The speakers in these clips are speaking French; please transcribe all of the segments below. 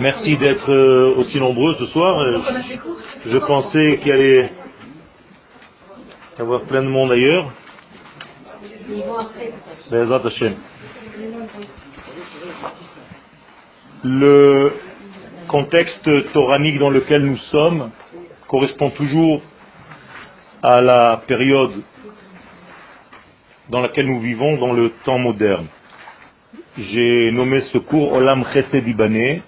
Merci d'être euh, aussi nombreux ce soir. Euh, je pensais qu'il y allait y avoir plein de monde ailleurs. Le contexte toranique dans lequel nous sommes correspond toujours à la période dans laquelle nous vivons dans le temps moderne. J'ai nommé ce cours Olam Chesed Ibané,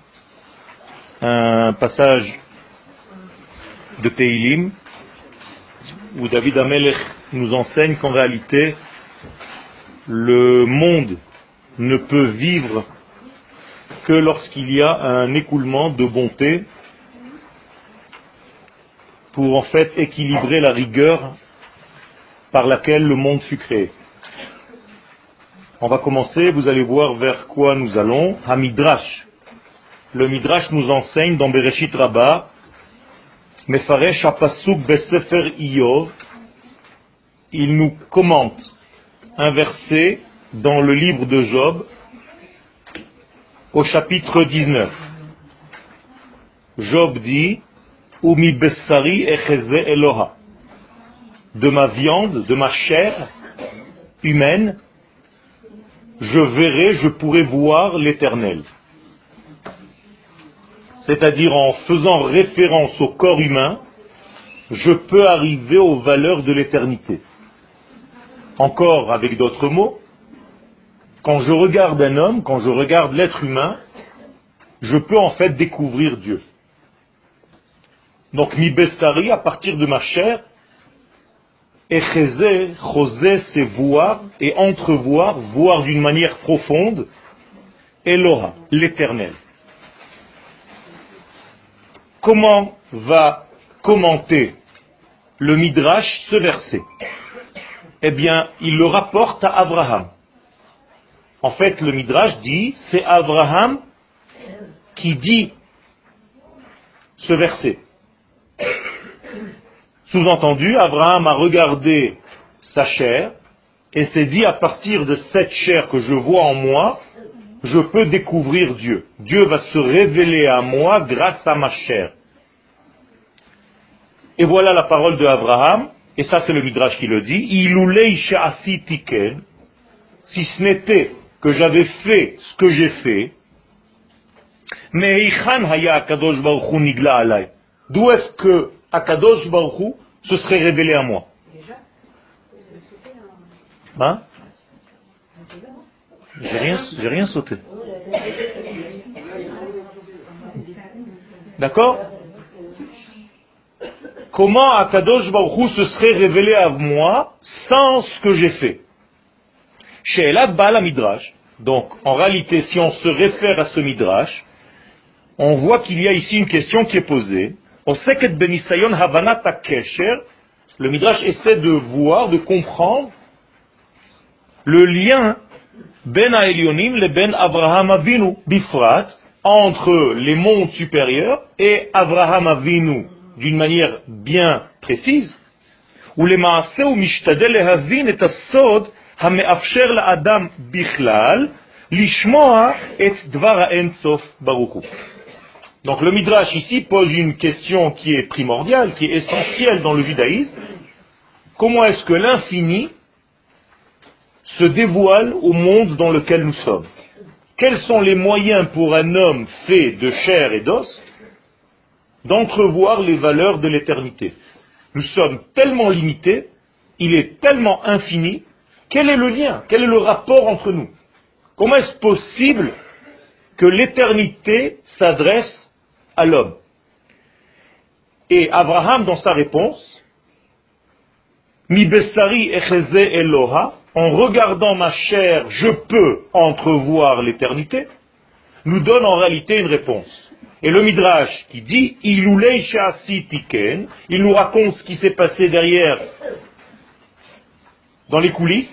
un passage de Teilim où David Amelech nous enseigne qu'en réalité, le monde ne peut vivre que lorsqu'il y a un écoulement de bonté pour en fait équilibrer la rigueur par laquelle le monde fut créé. On va commencer, vous allez voir vers quoi nous allons. Hamidrash. Le Midrash nous enseigne dans Bereshit Rabbah, Mefaresh Apasuk Besefer Iyov, il nous commente un verset dans le livre de Job au chapitre 19. Job dit, Umi Bessari Echeze Eloha. De ma viande, de ma chair humaine, je verrai, je pourrai voir l'éternel. C'est-à-dire en faisant référence au corps humain, je peux arriver aux valeurs de l'éternité. Encore avec d'autres mots, quand je regarde un homme, quand je regarde l'être humain, je peux en fait découvrir Dieu. Donc mi bestari, à partir de ma chair, Echeze, Chosé, c'est voir et entrevoir, voir d'une manière profonde, Eloha, l'éternel. Comment va commenter le Midrash ce verset? Eh bien, il le rapporte à Abraham. En fait, le Midrash dit, c'est Abraham qui dit ce verset. Sous-entendu, Abraham a regardé sa chair et s'est dit à partir de cette chair que je vois en moi, je peux découvrir Dieu. Dieu va se révéler à moi grâce à ma chair. Et voilà la parole de Abraham, et ça c'est le Midrash qui le dit, si ce n'était que j'avais fait ce que j'ai fait, mais D'où est-ce que Akadosh Baruch se serait révélé à moi. Hein. J'ai rien, j'ai rien sauté. D'accord? Comment Akadosh Baruch se serait révélé à moi sans ce que j'ai fait? Chez Elad Bala Midrash, donc en réalité si on se réfère à ce Midrash, on voit qu'il y a ici une question qui est posée. Le Midrash essaie de voir, de comprendre le lien ben Aelionim, le ben Abraham Avinu, bifrat, entre les mondes supérieurs et Abraham Avinu d'une manière bien précise, ou les ou mishtadel lehavin et asod hameafsher Adam bichlal lishmoa et dvar ensof baruchu. Donc le Midrash ici pose une question qui est primordiale, qui est essentielle dans le judaïsme. Comment est-ce que l'infini se dévoile au monde dans lequel nous sommes? Quels sont les moyens pour un homme fait de chair et d'os d'entrevoir les valeurs de l'éternité? Nous sommes tellement limités, il est tellement infini, quel est le lien? Quel est le rapport entre nous? Comment est-ce possible que l'éternité s'adresse à l'homme. Et Abraham, dans sa réponse, Mi Bessari Eloha, en regardant ma chair, je peux entrevoir l'éternité, nous donne en réalité une réponse. Et le Midrash qui dit, il nous raconte ce qui s'est passé derrière, dans les coulisses.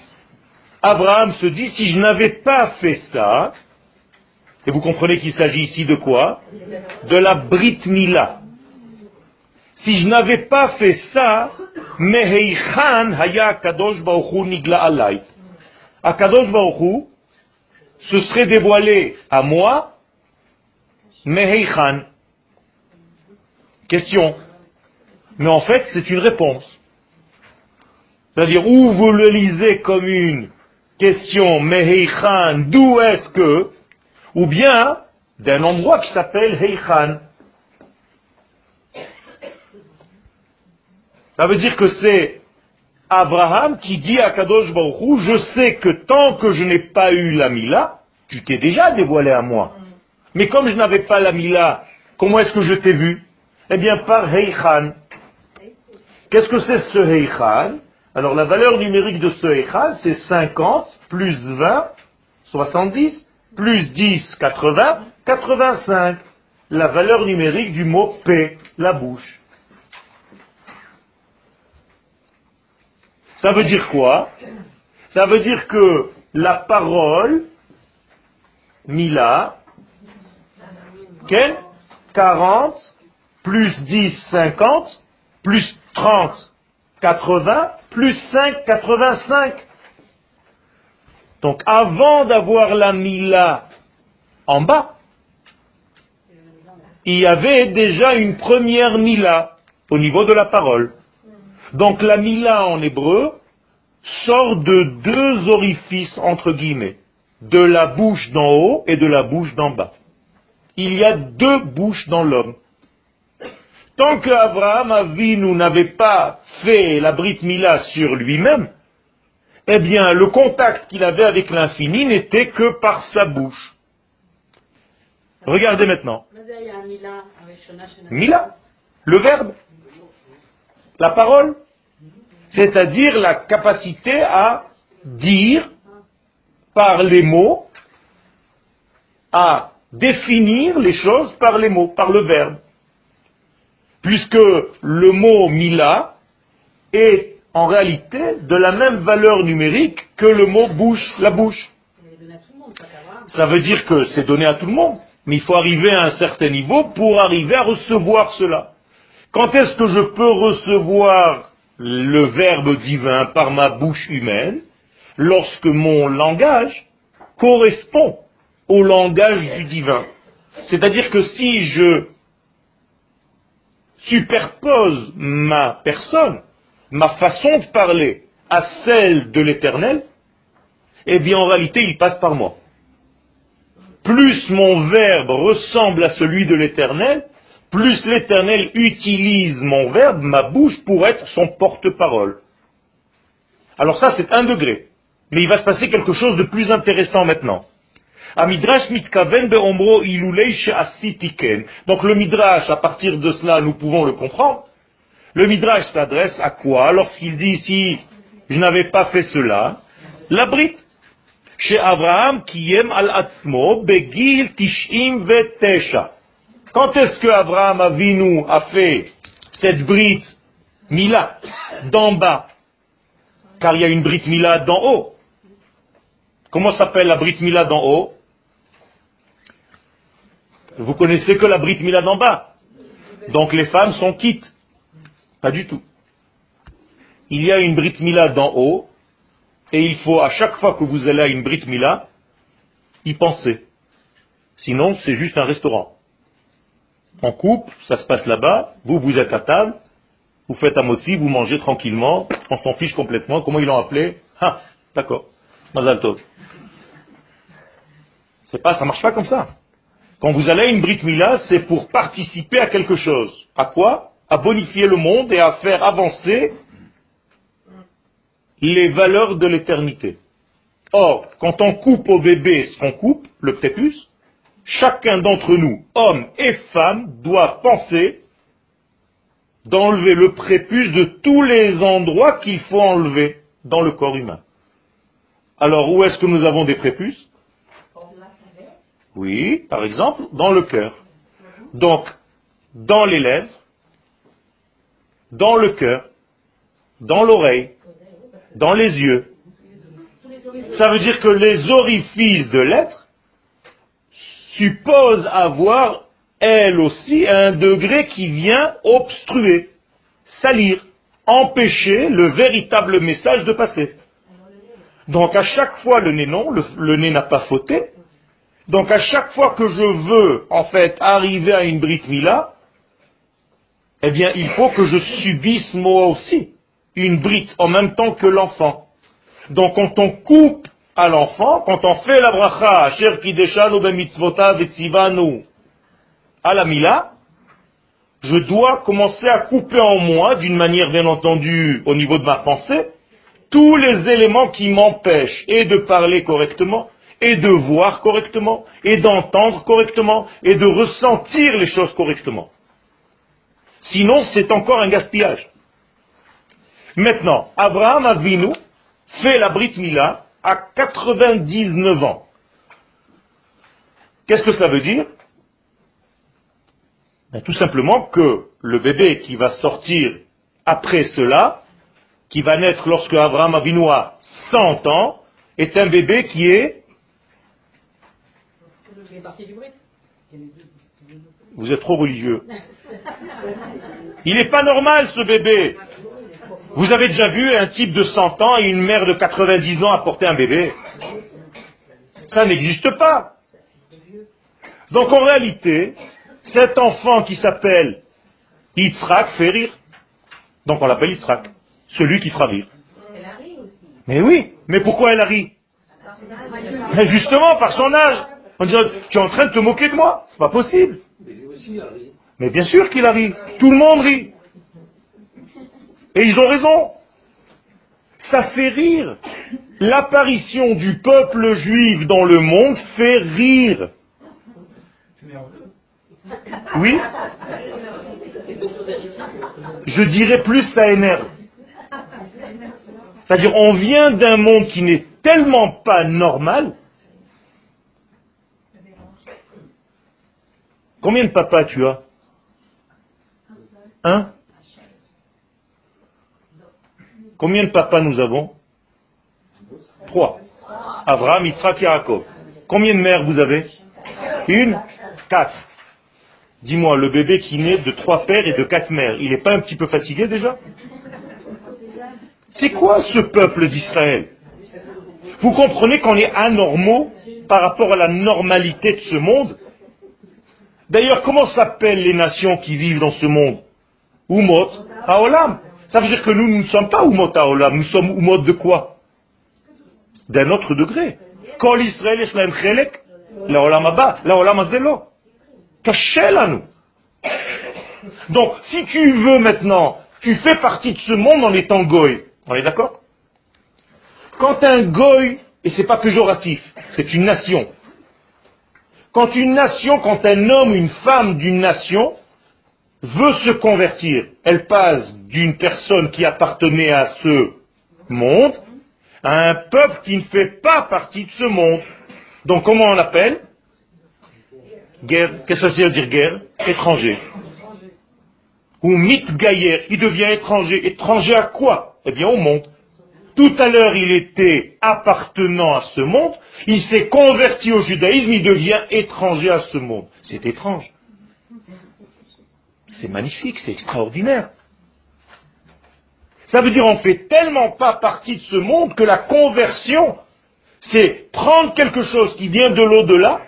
Abraham se dit, si je n'avais pas fait ça, et vous comprenez qu'il s'agit ici de quoi? De la Brit Mila. Si je n'avais pas fait ça, Meheichan haya Kadosh nigla alay. Akadosh Baruchu se serait dévoilé à moi Meheichan. Question. Mais en fait, c'est une réponse. C'est-à-dire, où vous le lisez comme une question, Meheichan, d'où est-ce que, ou bien d'un endroit qui s'appelle Heichan. Ça veut dire que c'est Abraham qui dit à Kadosh Baruch je sais que tant que je n'ai pas eu la Mila, tu t'es déjà dévoilé à moi. Mais comme je n'avais pas la Mila, comment est-ce que je t'ai vu? Eh bien par Heichan. Qu'est-ce que c'est ce Heichan Alors la valeur numérique de ce Heichan, c'est 50 plus 20, 70, plus 10, 80, 85. La valeur numérique du mot P, la bouche. Ça veut dire quoi? Ça veut dire que la parole, Mila, 40, plus 10, 50, plus 30, 80, plus 5, 85. Donc avant d'avoir la Mila en bas, il y avait déjà une première Mila au niveau de la parole. Donc la Mila en hébreu sort de deux orifices entre guillemets, de la bouche d'en haut et de la bouche d'en bas. Il y a deux bouches dans l'homme. Tant qu'Abraham Avinu n'avait pas fait la Brit Mila sur lui-même, eh bien, le contact qu'il avait avec l'infini n'était que par sa bouche. Regardez maintenant. Mila, le verbe la parole, c'est-à-dire la capacité à dire par les mots, à définir les choses par les mots, par le verbe. Puisque le mot mila est en réalité de la même valeur numérique que le mot bouche, la bouche. Ça veut dire que c'est donné à tout le monde, mais il faut arriver à un certain niveau pour arriver à recevoir cela. Quand est-ce que je peux recevoir le verbe divin par ma bouche humaine Lorsque mon langage correspond au langage du divin? C'est-à-dire que si je superpose ma personne, ma façon de parler à celle de l'éternel, eh bien en réalité il passe par moi. Plus mon verbe ressemble à celui de l'éternel, plus l'Éternel utilise mon verbe, ma bouche, pour être son porte-parole. Alors ça, c'est un degré. Mais il va se passer quelque chose de plus intéressant maintenant. Donc le midrash, à partir de cela, nous pouvons le comprendre. Le midrash s'adresse à quoi lorsqu'il dit ici, je n'avais pas fait cela La brite. Chez Abraham, qui aime al atzmo, begil tishim vetesha. Quand est-ce que Abraham Avinu a fait cette brite Mila d'en bas? Car il y a une brite Mila d'en haut. Comment s'appelle la brite Mila d'en haut? Vous connaissez que la brite Mila d'en bas. Donc les femmes sont quittes. Pas du tout. Il y a une brite Mila d'en haut, et il faut à chaque fois que vous allez à une brite Mila, y penser. Sinon, c'est juste un restaurant en couple, ça se passe là-bas, vous, vous êtes à table, vous faites un motzi, vous mangez tranquillement, on s'en fiche complètement, comment ils l'ont appelé? Ah, d'accord, Mazal Tov. C'est pas, ça marche pas comme ça. Quand vous allez à une Brit Mila, c'est pour participer à quelque chose. À quoi? À bonifier le monde et à faire avancer les valeurs de l'éternité. Or, quand on coupe au bébé ce qu'on coupe, le prépuce, chacun d'entre nous, homme et femme, doit penser d'enlever le prépuce de tous les endroits qu'il faut enlever dans le corps humain. Alors, où est-ce que nous avons des prépuces? Oui, par exemple, dans le cœur. Donc, dans les lèvres, dans le cœur, dans l'oreille, dans les yeux. Ça veut dire que les orifices de l'être suppose avoir, elle aussi, un degré qui vient obstruer, salir, empêcher le véritable message de passer. Donc à chaque fois le nez non, le, nez n'a pas fauté, Donc à chaque fois que je veux, en fait, arriver à une Brit Mila, eh bien, il faut que je subisse moi aussi une Brit en même temps que l'enfant. Donc quand on coupe à l'enfant, quand on fait la bracha, Asher Kideshanu ben et à la Mila, je dois commencer à couper en moi, d'une manière bien entendu au niveau de ma pensée, tous les éléments qui m'empêchent et de parler correctement, et de voir correctement, et d'entendre correctement, et de ressentir les choses correctement. Sinon, c'est encore un gaspillage. Maintenant, Abraham Avinu fait la Brit Mila à 99 ans. Qu'est-ce que ça veut dire? Ben, Tout simplement que le bébé qui va sortir après cela, qui va naître lorsque Abraham Avinu a 100 ans, est un bébé qui est vous êtes trop religieux. Il n'est pas normal ce bébé. Vous avez déjà vu un type de 100 ans et une mère de 90 ans apporter un bébé? Ça n'existe pas. Donc en réalité, cet enfant qui s'appelle Yitzhak fait rire. Donc on l'appelle Yitzhak. Celui qui fera rire. Mais oui, mais pourquoi elle a ri? Justement par son âge. On dirait, tu es en train de te moquer de moi C'est pas possible. Mais bien sûr qu'il a ri. Tout le monde rit. Et ils ont raison. Ça fait rire. L'apparition du peuple juif dans le monde fait rire. Oui Je dirais plus ça énerve. C'est-à-dire, on vient d'un monde qui n'est tellement pas normal Combien de papas tu as Un Combien de papas nous avons Trois. Abraham, Yitzhak, Yaakov. Combien de mères vous avez Une Quatre. Dis-moi, le bébé qui naît de trois pères et de quatre mères, il n'est pas un petit peu fatigué déjà C'est quoi ce peuple d'Israël Vous comprenez qu'on est anormaux par rapport à la normalité de ce monde D'ailleurs, comment s'appellent les nations qui vivent dans ce monde Umot Haolam. Ça veut dire que nous, nous ne sommes pas Umot Haolam. Nous sommes Umot de quoi D'un autre degré. Kol Israël Eshlaim Chelek, la Olam Abba, la Olam Azelo. à nous. Donc, si tu veux maintenant, tu fais partie de ce monde en étant goy. On est d'accord Quand un goy, et c'est pas péjoratif, c'est une nation, quand une nation, quand un homme, une femme d'une nation veut se convertir, elle passe d'une personne qui appartenait à ce monde à un peuple qui ne fait pas partie de ce monde. Donc comment on l'appelle? Guerre. Qu'est-ce que ça veut dire guerre? Étranger. Ou mitgayer, il devient étranger. Étranger à quoi? Eh bien au monde. Tout à l'heure, il était appartenant à ce monde, il s'est converti au judaïsme, il devient étranger à ce monde. C'est étrange. C'est magnifique, c'est extraordinaire. Ça veut dire on fait tellement pas partie de ce monde que la conversion, c'est prendre quelque chose qui vient de l'au-delà,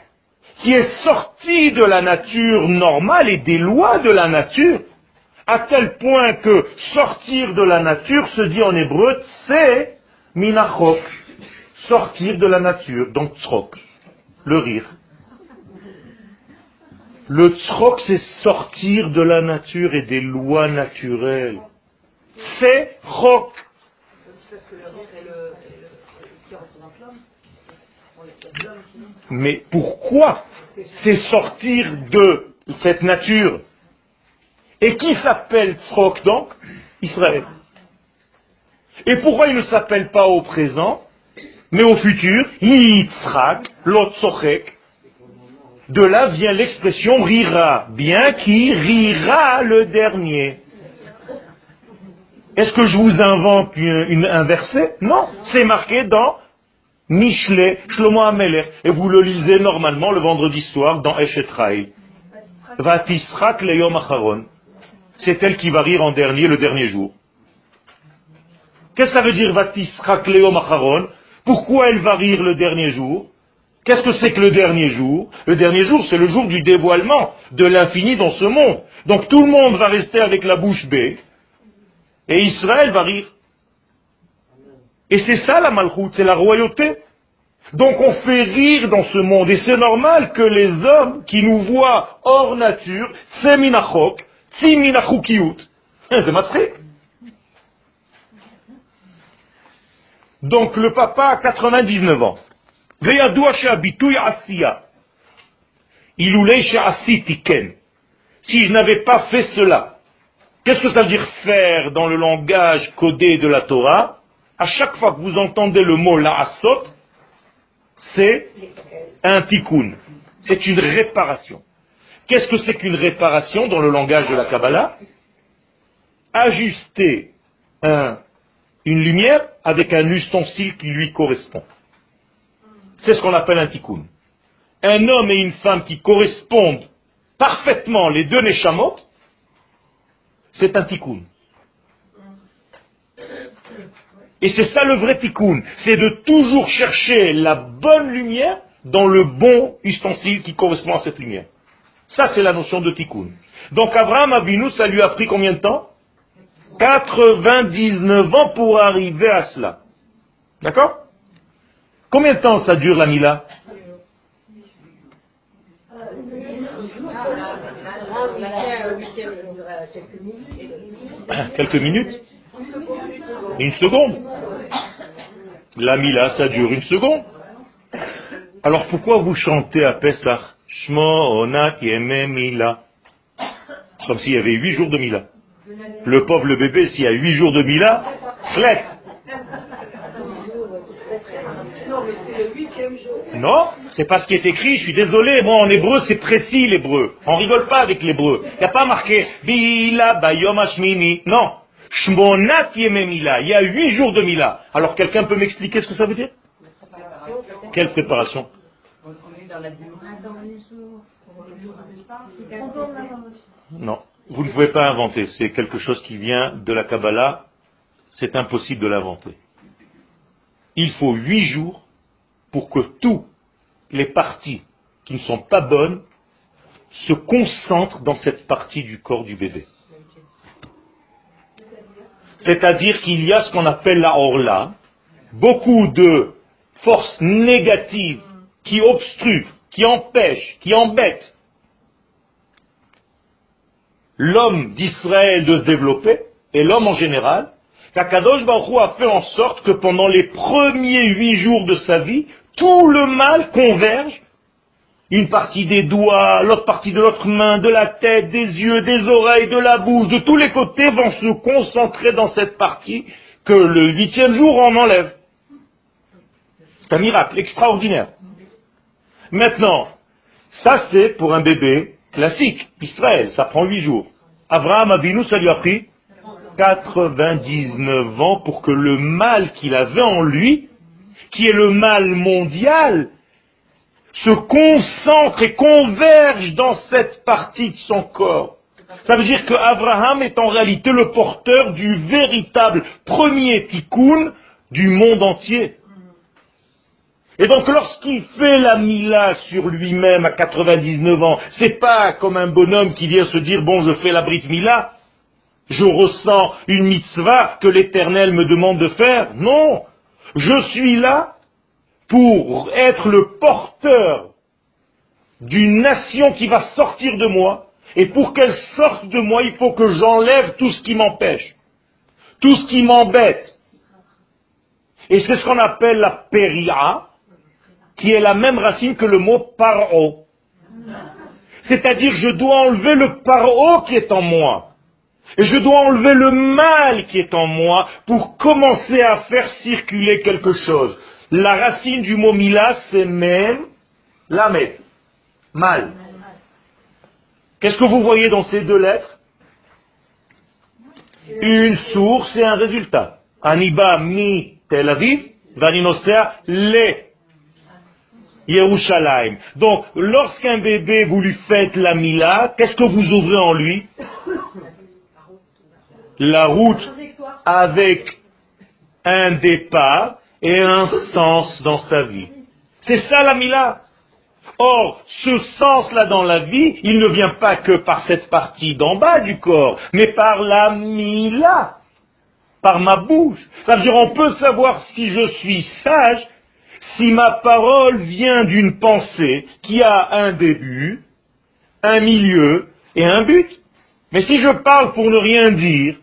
qui est sorti de la nature normale et des lois de la nature, à tel point que sortir de la nature se dit en hébreu, c'est minachok, sortir de la nature, donc tsrok, le rire. Le tsrok, c'est sortir de la nature et des lois naturelles. C'est chok. Mais pourquoi c'est sortir de cette nature et qui s'appelle Tzrok donc Israël. Et pourquoi il ne s'appelle pas au présent, mais au futur? Yitzhak, l'Otsochek. De là vient l'expression rira, bien qui rira le dernier. Est-ce que je vous invente une, un verset? Non, c'est marqué dans Mishle, Shlomo Amelech, et vous le lisez normalement le vendredi soir dans Eshetrai. Vatisrak leyom acharon c'est elle qui va rire en dernier le dernier jour. Qu'est-ce que ça veut dire Vatisra Cléo Macharon Pourquoi elle va rire le dernier jour? Qu'est-ce que c'est que le dernier jour? Le dernier jour, c'est le jour du dévoilement de l'infini dans ce monde. Donc tout le monde va rester avec la bouche bée, et Israël va rire. Et c'est ça la malchoute, c'est la royauté. Donc on fait rire dans ce monde, et c'est normal que les hommes qui nous voient hors nature, c'est minachok, Donc le papa a 99 ans. Si je n'avais pas fait cela, qu'est-ce que ça veut dire faire dans le langage codé de la Torah? À chaque fois que vous entendez le mot la'asot, c'est un tikkun. C'est une réparation. Qu'est-ce que c'est qu'une réparation dans le langage de la Kabbalah? Ajuster une lumière avec un ustensile qui lui correspond. C'est ce qu'on appelle un tikkun. Un homme et une femme qui correspondent parfaitement les deux neshamot, c'est un tikkun. Et c'est ça le vrai tikkun, c'est de toujours chercher la bonne lumière dans le bon ustensile qui correspond à cette lumière. Ça, c'est la notion de tikkun. Donc Abraham Avinu, ça lui a pris combien de temps? 99 ans pour arriver à cela. D'accord? Combien de temps ça dure la Mila? Quelques minutes Une seconde La Mila, ça dure une seconde. Alors pourquoi vous chantez à Pessah? Shmo Onat Yeme Mila Comme s'il y avait huit jours de Mila. Le pauvre bébé, s'il y a huit jours de Mila, clec Non, c'est pas ce qui est écrit, je suis désolé, moi en hébreu c'est précis l'hébreu. On rigole pas avec l'hébreu. Il n'y a pas marqué Bila Bayom Ashmini. Non. Shmonat Mila. Il y a huit jours de Mila. Alors quelqu'un peut m'expliquer ce que ça veut dire? Quelle préparation Non, vous ne pouvez pas inventer. C'est quelque chose qui vient de la Kabbalah. C'est impossible de l'inventer. Il faut huit jours pour que toutes les parties qui ne sont pas bonnes se concentrent dans cette partie du corps du bébé. C'est-à-dire qu'il y a ce qu'on appelle la orla, beaucoup de forces négatives qui obstruent, qui empêchent, qui embêtent l'homme d'Israël de se développer, et l'homme en général, Kakadosh Baruch a fait en sorte que pendant les premiers huit jours de sa vie, tout le mal converge. Une partie des doigts, l'autre partie de l'autre main, de la tête, des yeux, des oreilles, de la bouche, de tous les côtés vont se concentrer dans cette partie que le huitième jour on enlève. C'est un miracle extraordinaire. Maintenant, ça c'est pour un bébé classique, Israël, ça prend huit jours. Abraham Avinu, ça lui a pris 99 ans pour que le mal qu'il avait en lui, qui est le mal mondial, se concentre et converge dans cette partie de son corps. Ça veut dire que Abraham est en réalité le porteur du véritable premier tikkun du monde entier. Et donc lorsqu'il fait la mila sur lui-même à 99 ans, c'est pas comme un bonhomme qui vient se dire bon je fais la brite mila, je ressens une mitzvah que l'Éternel me demande de faire. Non, je suis là pour être le porteur d'une nation qui va sortir de moi. Et pour qu'elle sorte de moi, il faut que j'enlève tout ce qui m'empêche, tout ce qui m'embête. Et c'est ce qu'on appelle la péria, qui est la même racine que le mot paro. C'est-à-dire, je dois enlever le paro qui est en moi. Et je dois enlever le mal qui est en moi pour commencer à faire circuler quelque chose. La racine du mot mila, c'est même lamed. Mal. Qu'est-ce que vous voyez dans ces deux lettres? Une source et un résultat. Aniba mi Tel Aviv, vaninosea le Yerushalayim. Donc, lorsqu'un bébé vous lui faites la mila, qu'est-ce que vous ouvrez en lui? La route avec un départ et un sens dans sa vie. C'est ça la Mila. Or, ce sens-là dans la vie, il ne vient pas que par cette partie d'en bas du corps, mais par la Mila, par ma bouche. C'est-à-dire, on peut savoir si je suis sage si ma parole vient d'une pensée qui a un début, un milieu et un but. Mais si je parle pour ne rien dire,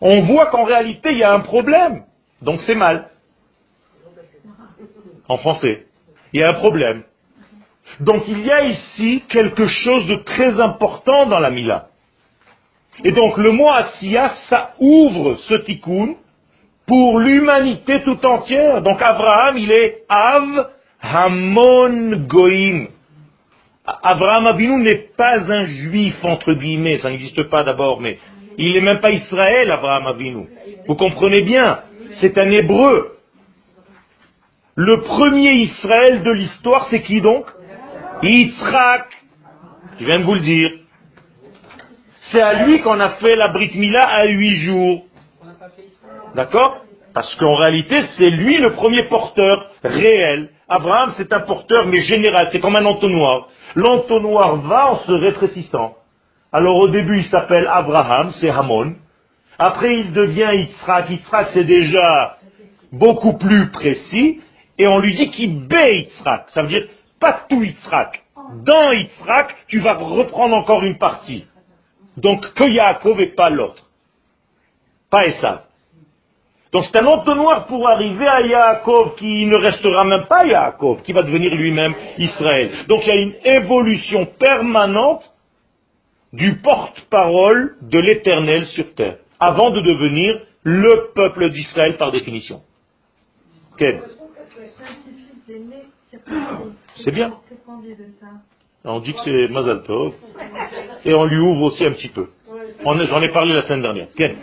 on voit qu'en réalité il y a un problème. Donc c'est mal. En français. Il y a un problème. Donc il y a ici quelque chose de très important dans la Mila. Et donc le mot Asiya, ça ouvre ce tikkun pour l'humanité tout entière. Donc Abraham, il est Av Hamon Goïm. Abraham Avinu n'est pas un juif, entre guillemets, ça n'existe pas d'abord, mais il n'est même pas Israël, Abraham Avinu. Vous comprenez bien, c'est un hébreu. Le premier Israël de l'histoire, c'est qui donc? Yitzhak. Je viens de vous le dire. C'est à lui qu'on a fait la Brit Mila à huit jours. D'accord Parce qu'en réalité, c'est lui le premier porteur réel. Abraham, c'est un porteur, mais général. C'est comme un entonnoir. L'entonnoir va en se rétrécissant. Alors au début, il s'appelle Abraham, c'est Hamon. Après, il devient Yitzhak. Yitzhak, c'est déjà beaucoup plus précis. Et on lui dit qu'il bé Yitzhak. Ça veut dire pas tout Yitzhak. Dans Yitzhak, tu vas reprendre encore une partie. Donc que Yaakov et pas l'autre. Pas Esav. Donc c'est un entonnoir pour arriver à Yaakov qui ne restera même pas Yaakov, qui va devenir lui-même Israël. Donc il y a une évolution permanente du porte-parole de l'éternel sur terre, avant de devenir le peuple d'Israël par définition. Quel C'est bien. On dit que c'est Mazal et on lui ouvre aussi un petit peu. J'en ai parlé la semaine dernière. Quel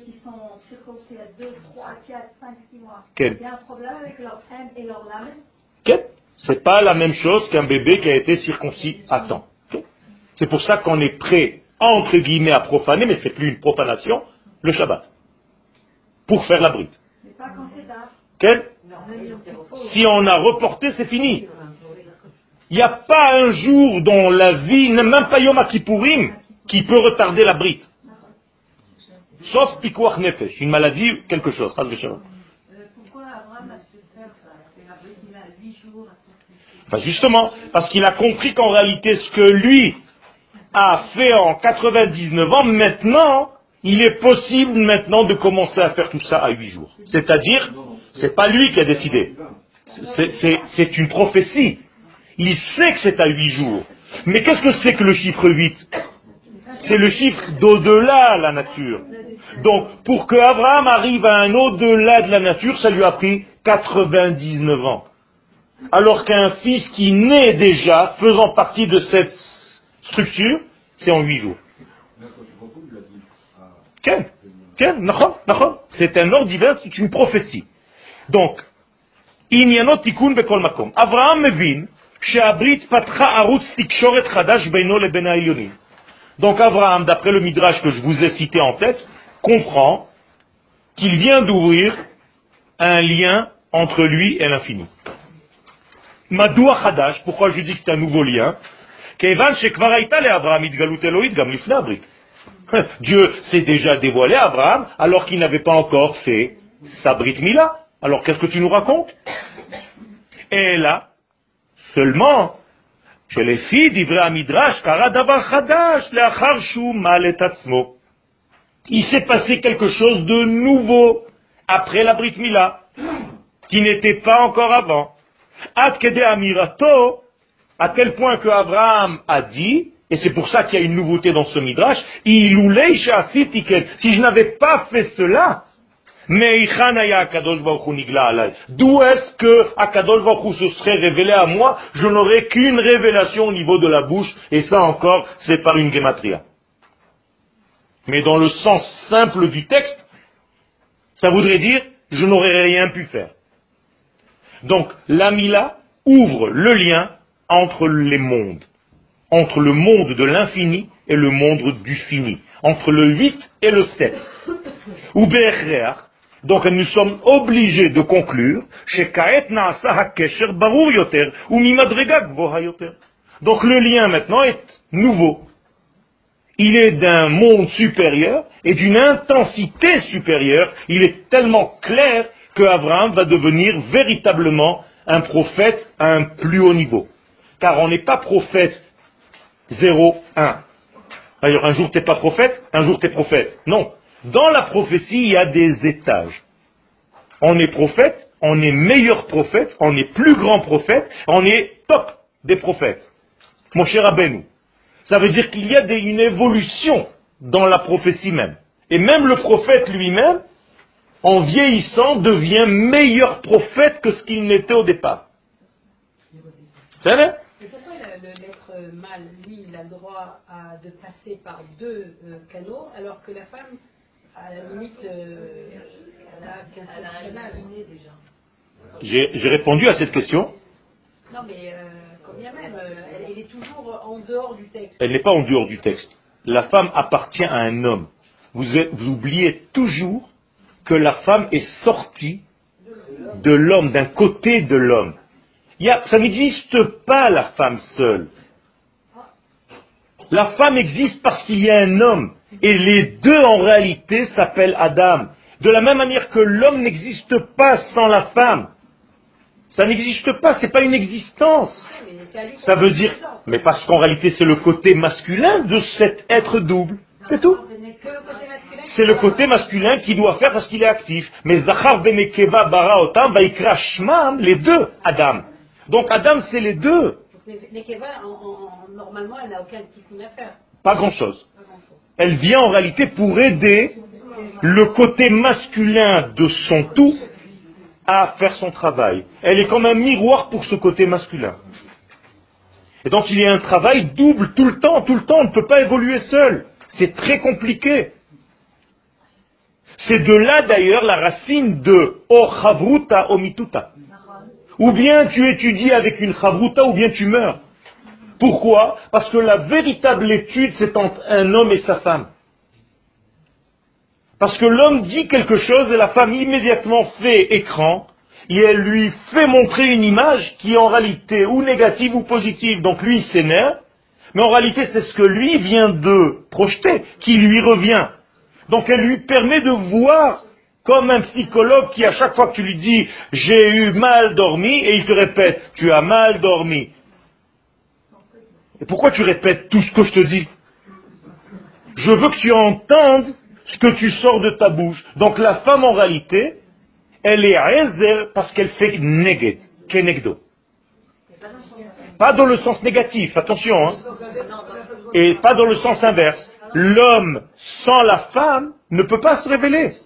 qui sont circoncis à 2, 3, 4, 5, 6 mois, il y a un problème avec leur haine et leur lame C'est pas la même chose qu'un bébé qui a été circoncis à temps. C'est pour ça qu'on est prêt, entre guillemets, à profaner, mais c'est plus une profanation, le Shabbat. Pour faire la bride. Mais pas quand c'est Si on a reporté, c'est fini. Il n'y a pas un jour dans la vie, même pas Yom Kippourim, qui peut retarder la bride. Sauf pikuach nefesh, une maladie, quelque chose. Pourquoi Abraham a faire Enfin, justement, parce qu'il a compris qu'en réalité, ce que lui a fait en 99 ans, maintenant, il est possible maintenant de commencer à faire tout ça à 8 jours. C'est-à-dire, c'est pas lui qui a décidé. C'est une prophétie. Il sait que c'est à 8 jours. Mais qu'est-ce que c'est que le chiffre 8 C'est le chiffre d'au-delà la nature. Donc, pour que Abraham arrive à un au-delà de la nature, ça lui a pris 99 ans. Alors qu'un fils qui naît déjà, faisant partie de cette structure, c'est en 8 jours. C'est un ordre divin, c'est une prophétie. Donc, Abraham mevin Donc Abraham, d'après le midrash que je vous ai cité en tête, comprend qu'il vient d'ouvrir un lien entre lui et l'infini. Madoua Hadash, pourquoi je dis que c'est un nouveau lien Dieu s'est déjà dévoilé à Abraham alors qu'il n'avait pas encore fait sa Brit Mila. Alors qu'est-ce que tu nous racontes? Et là, seulement, il s'est passé quelque chose de nouveau après la Brit Mila, qui n'était pas encore avant. Amirato, à tel point que Abraham a dit, et c'est pour ça qu'il y a une nouveauté dans ce midrash, si je n'avais pas fait cela, D'où est-ce que Akadosh Baruch se serait révélé à moi? Je n'aurais qu'une révélation au niveau de la bouche, et ça encore, c'est par une gematria. Mais dans le sens simple du texte, ça voudrait dire je n'aurais rien pu faire. Donc l'amila ouvre le lien entre les mondes, entre le monde de l'infini et le monde du fini, entre le 8 et le 7. Ou Donc nous sommes obligés de conclure Donc le lien maintenant est nouveau. Il est d'un monde supérieur et d'une intensité supérieure. Il est tellement clair qu'Abraham va devenir véritablement un prophète à un plus haut niveau. Car on n'est pas prophète 0, 1. D'ailleurs, un jour tu n'es pas prophète, un jour tu es prophète. Non. Dans la prophétie, il y a des étages. On est prophète, on est meilleur prophète, on est plus grand prophète, on est top des prophètes. Mon cher Abenou. Ça veut dire qu'il y a une évolution dans la prophétie même. Et même le prophète lui-même, en vieillissant, devient meilleur prophète que ce qu'il n'était au départ. C'est vrai l'être mâle, lui, il a le droit de passer par deux euh, canaux, alors que la femme, à la limite, euh, elle a déjà J'ai répondu à cette question. Non, mais euh, combien même, elle, est toujours en dehors du texte. Elle n'est pas en dehors du texte. La femme appartient à un homme. Vous, vous oubliez toujours que la femme est sortie de l'homme, d'un côté de l'homme. Ça n'existe pas la femme seule. La femme existe parce qu'il y a un homme. Et les deux en réalité s'appellent Adam. De la même manière que l'homme n'existe pas sans la femme. Ça n'existe pas, c'est pas une existence. Ça veut dire, mais parce qu'en réalité c'est le côté masculin de cet être double. C'est tout. C'est le côté masculin qui doit faire parce qu'il est actif. Mais Zachar Benekeva Bara Otam va Shmam, les deux Adam. Donc Adam c'est les deux. Nekeva, normalement, elle n'a aucun tikkun à faire. Pas grand chose. Elle vient en réalité pour aider le côté masculin de son tout à faire son travail. Elle est comme un miroir pour ce côté masculin. Et donc il y a un travail double tout le temps, tout le temps, on ne peut pas évoluer seul. C'est très compliqué. C'est de là d'ailleurs la racine de Ochavruta Omituta. Ou bien tu étudies avec une Chavruta ou bien tu meurs. Pourquoi? Parce que la véritable étude c'est entre un homme et sa femme. Parce que l'homme dit quelque chose et la femme immédiatement fait écran et elle lui fait montrer une image qui est en réalité ou négative ou positive. Donc lui s'énerve, mais en réalité c'est ce que lui vient de projeter qui lui revient. Donc elle lui permet de voir comme un psychologue qui à chaque fois que tu lui dis j'ai eu mal dormi et il te répète tu as mal dormi. Pourquoi tu répètes tout ce que je te dis? Je veux que tu entendes ce que tu sors de ta bouche. Donc la femme en réalité, elle est réserve parce qu'elle fait kenegdo. Pas dans le sens négatif, attention. Hein. Et pas dans le sens inverse. L'homme sans la femme ne peut pas se révéler.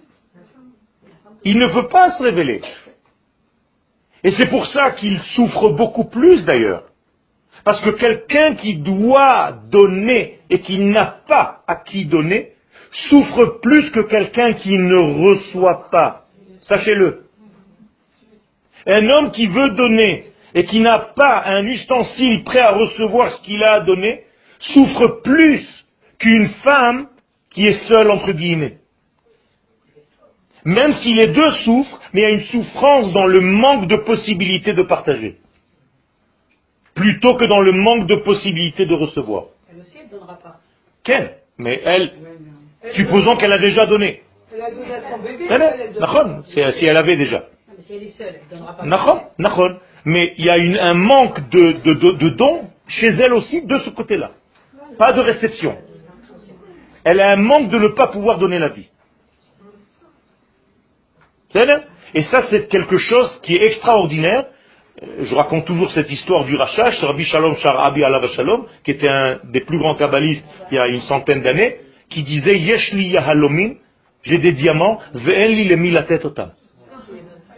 Il ne peut pas se révéler. Et c'est pour ça qu'il souffre beaucoup plus d'ailleurs. Parce que quelqu'un qui doit donner et qui n'a pas à qui donner, souffre plus que quelqu'un qui ne reçoit pas. Sachez-le. Un homme qui veut donner et qui n'a pas un ustensile prêt à recevoir ce qu'il a à donner, souffre plus qu'une femme qui est seule, entre guillemets. Même si les deux souffrent, mais il y a une souffrance dans le manque de possibilité de partager. Plutôt que dans le manque de possibilité de recevoir. Elle aussi, elle donnera pas. Quelle? Mais elle, supposons qu'elle a déjà donné. Elle a donné à son bébé. si elle avait déjà. Mais si elle est seule, elle donnera pas. Mais il y a un manque de, de, de dons chez elle aussi de ce côté-là. Pas de réception. Elle a un manque de ne pas pouvoir donner la vie. Et ça, c'est quelque chose qui est extraordinaire. Je raconte toujours cette histoire du rachach, Rabbi Shalom Sharabi Alav Shalom, qui était un des plus grands kabbalistes il y a une centaine d'années, qui disait Yeshli Yahalomin, j'ai des diamants, ve'en li mis la tête otam.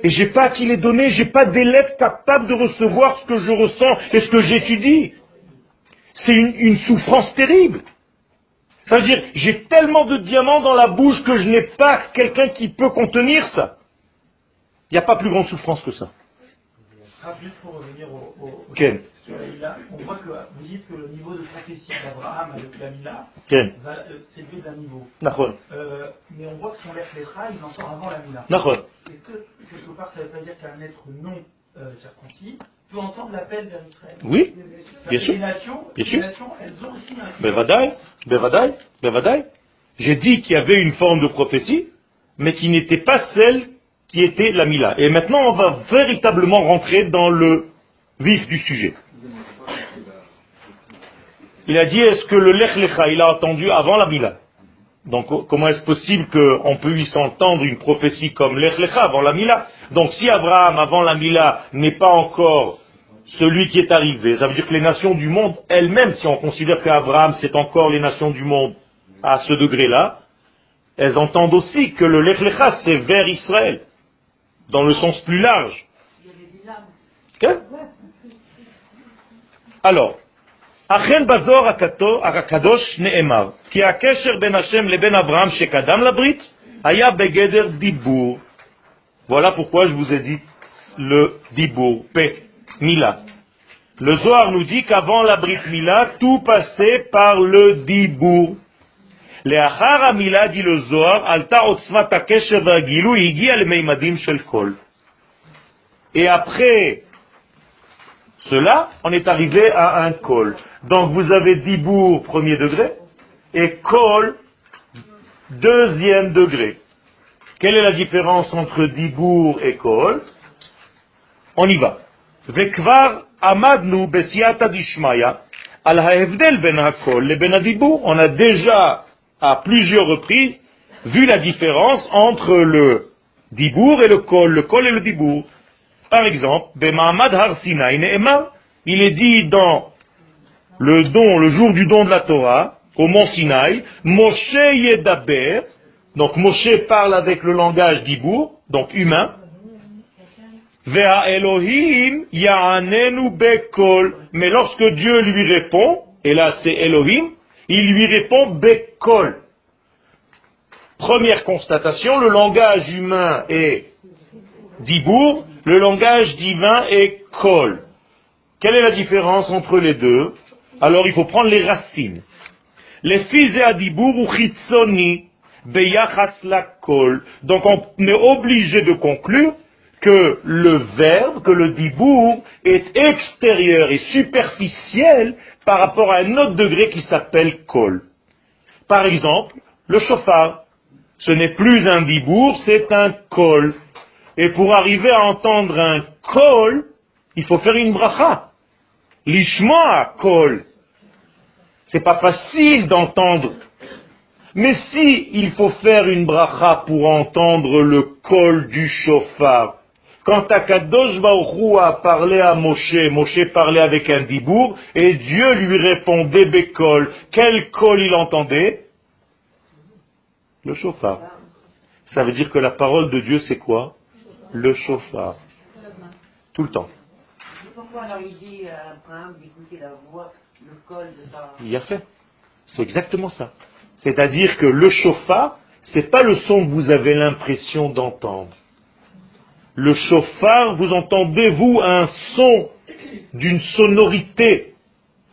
Et j'ai pas à qui les donner, j'ai pas d'élève capable de recevoir ce que je ressens et ce que j'étudie. C'est une, souffrance terrible. C'est-à-dire, j'ai tellement de diamants dans la bouche que je n'ai pas quelqu'un qui peut contenir ça. Il n'y a pas plus grande souffrance que ça. Ah, juste pour revenir au, au, au sur la Mila, on voit que vous dites que le niveau de prophétie d'Abraham avec la Mila Ken. va euh, s'élever d'un niveau. Euh, mais on voit que son Lecha, il en sort avant la Mila. Est-ce que quelque part ça veut pas dire qu'un être non euh, circoncis peut entendre l'appel vers Israël? Oui, bien sûr. Les nations, Bien les sûr. nations, elles ont aussi un. Bevadaï, Bevadaï, Bevadaï. J'ai dit qu'il y avait une forme de prophétie, mais qui n'était pas celle qui était la Mila. Et maintenant, on va véritablement rentrer dans le vif du sujet. Il a dit, est-ce que le Lech Lecha, il a entendu avant la Mila? Donc, co- comment est-ce possible qu'on puisse entendre une prophétie comme Lech Lecha avant la Mila? Donc, si Abraham, avant la Mila, n'est pas encore celui qui est arrivé, ça veut dire que les nations du monde elles-mêmes, si on considère qu'Abraham, c'est encore les nations du monde à ce degré-là, elles entendent aussi que le Lech Lecha, c'est vers Israël, dans le sens plus large. כן? Alors, אכן בזוהר הכתו- הקדוש נאמר, כי הקשר בין השם לבין אברהם שקדם לברית היה בגדר דיבור. Voilà pourquoi je vous ai dit le dibour, paix, mila. Le Zohar nous dit qu'avant la Brit Mila, tout passait par le dibour. Les Amila, dit le Zohar, Alta Otzmata Keshev Agilou, Igi al Meimadim Shel Kol. Et après cela, on est arrivé à un Kol. Donc vous avez Dibour, premier degré, et Kol, deuxième degré. Quelle est la différence entre Dibour et Kol On y va. Vekvar amadnu besiata dishmaya al haevdel ben hakol le ben. On a déjà à plusieurs reprises vu la différence entre le dibour et le col, le col et le dibour. Par exemple, Har il est dit dans le don, le jour du don de la Torah, au mont Sinaï, Moshe Yedaber, donc Moshe parle avec le langage d'Ibour, donc humain, Vea Elohim Ya'anenu Bekol, mais lorsque Dieu lui répond, et là c'est Elohim, il lui répond Bekol. Première constatation, le langage humain est Dibour, le langage divin est Kol. Quelle est la différence entre les deux? Alors il faut prendre les racines. Les fils et Adibour ou Chitsoni, Beyachas la Kol. Donc on est obligé de conclure que le verbe, que le Dibour est extérieur et superficiel par rapport à un autre degré qui s'appelle Kol. Par exemple, le chauffard, ce n'est plus un Dibour, c'est un Kol. Et pour arriver à entendre un kol, il faut faire une bracha. L'ishma kol. C'est pas facile d'entendre. Mais si il faut faire une bracha pour entendre le kol du chauffard, quand Akadosh Baruch Hu a parlé à Moshe, Moshe parlait avec un dibour, et Dieu lui répondait Bekol. Quel kol il entendait? Le chauffard. Ça veut dire que la parole de Dieu c'est quoi? Le chauffard. Tout le temps. Pourquoi alors il dit à Abraham d'écouter la voix, le col de sa... Il a fait. C'est exactement ça. C'est-à-dire que le chauffard, c'est pas le son que vous avez l'impression d'entendre. Le chauffard, vous entendez, vous, un son d'une sonorité.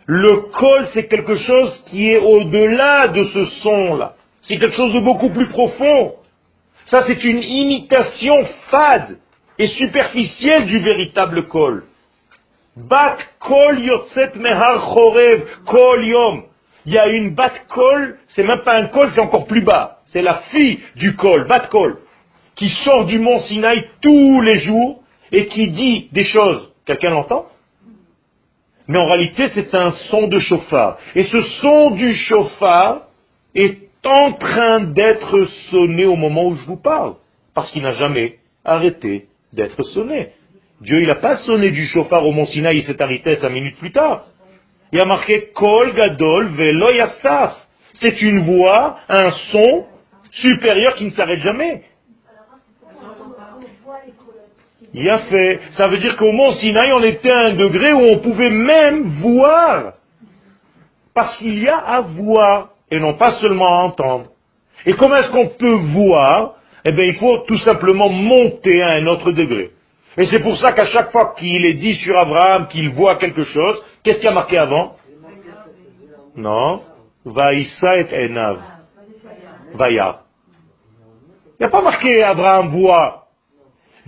Le col, c'est quelque chose qui est au-delà de ce son-là. C'est quelque chose de beaucoup plus profond. Ça, c'est une imitation fade et superficielle du véritable kol. Bat kol yotzet mehar chorev kol yom. Il y a une bat kol, c'est même pas un kol, c'est encore plus bas. C'est la fille du kol, bat kol, qui sort du mont Sinaï tous les jours et qui dit des choses. Quelqu'un l'entend? Mais en réalité, c'est un son de chauffard. Et ce son du chauffard est en train d'être sonné au moment où je vous parle, parce qu'il n'a jamais arrêté d'être sonné. Dieu, il n'a pas sonné du chauffard au mont Sinaï, il s'est arrêté cinq minutes plus tard. Il a marqué Kol Gadol Velo. C'est une voix, un son supérieur qui ne s'arrête jamais. Il a fait. Ça veut dire qu'au mont Sinaï, on était à un degré où on pouvait même voir. Parce qu'il y a à voir et non pas seulement à entendre. Et comment est-ce qu'on peut voir? Eh bien, il faut tout simplement monter à un autre degré. Et c'est pour ça qu'à chaque fois qu'il est dit sur Abraham qu'il voit quelque chose, qu'est-ce qui a marqué avant? Non. Vaïssa et Enav. Vaïa. Il n'y a pas marqué Abraham voit.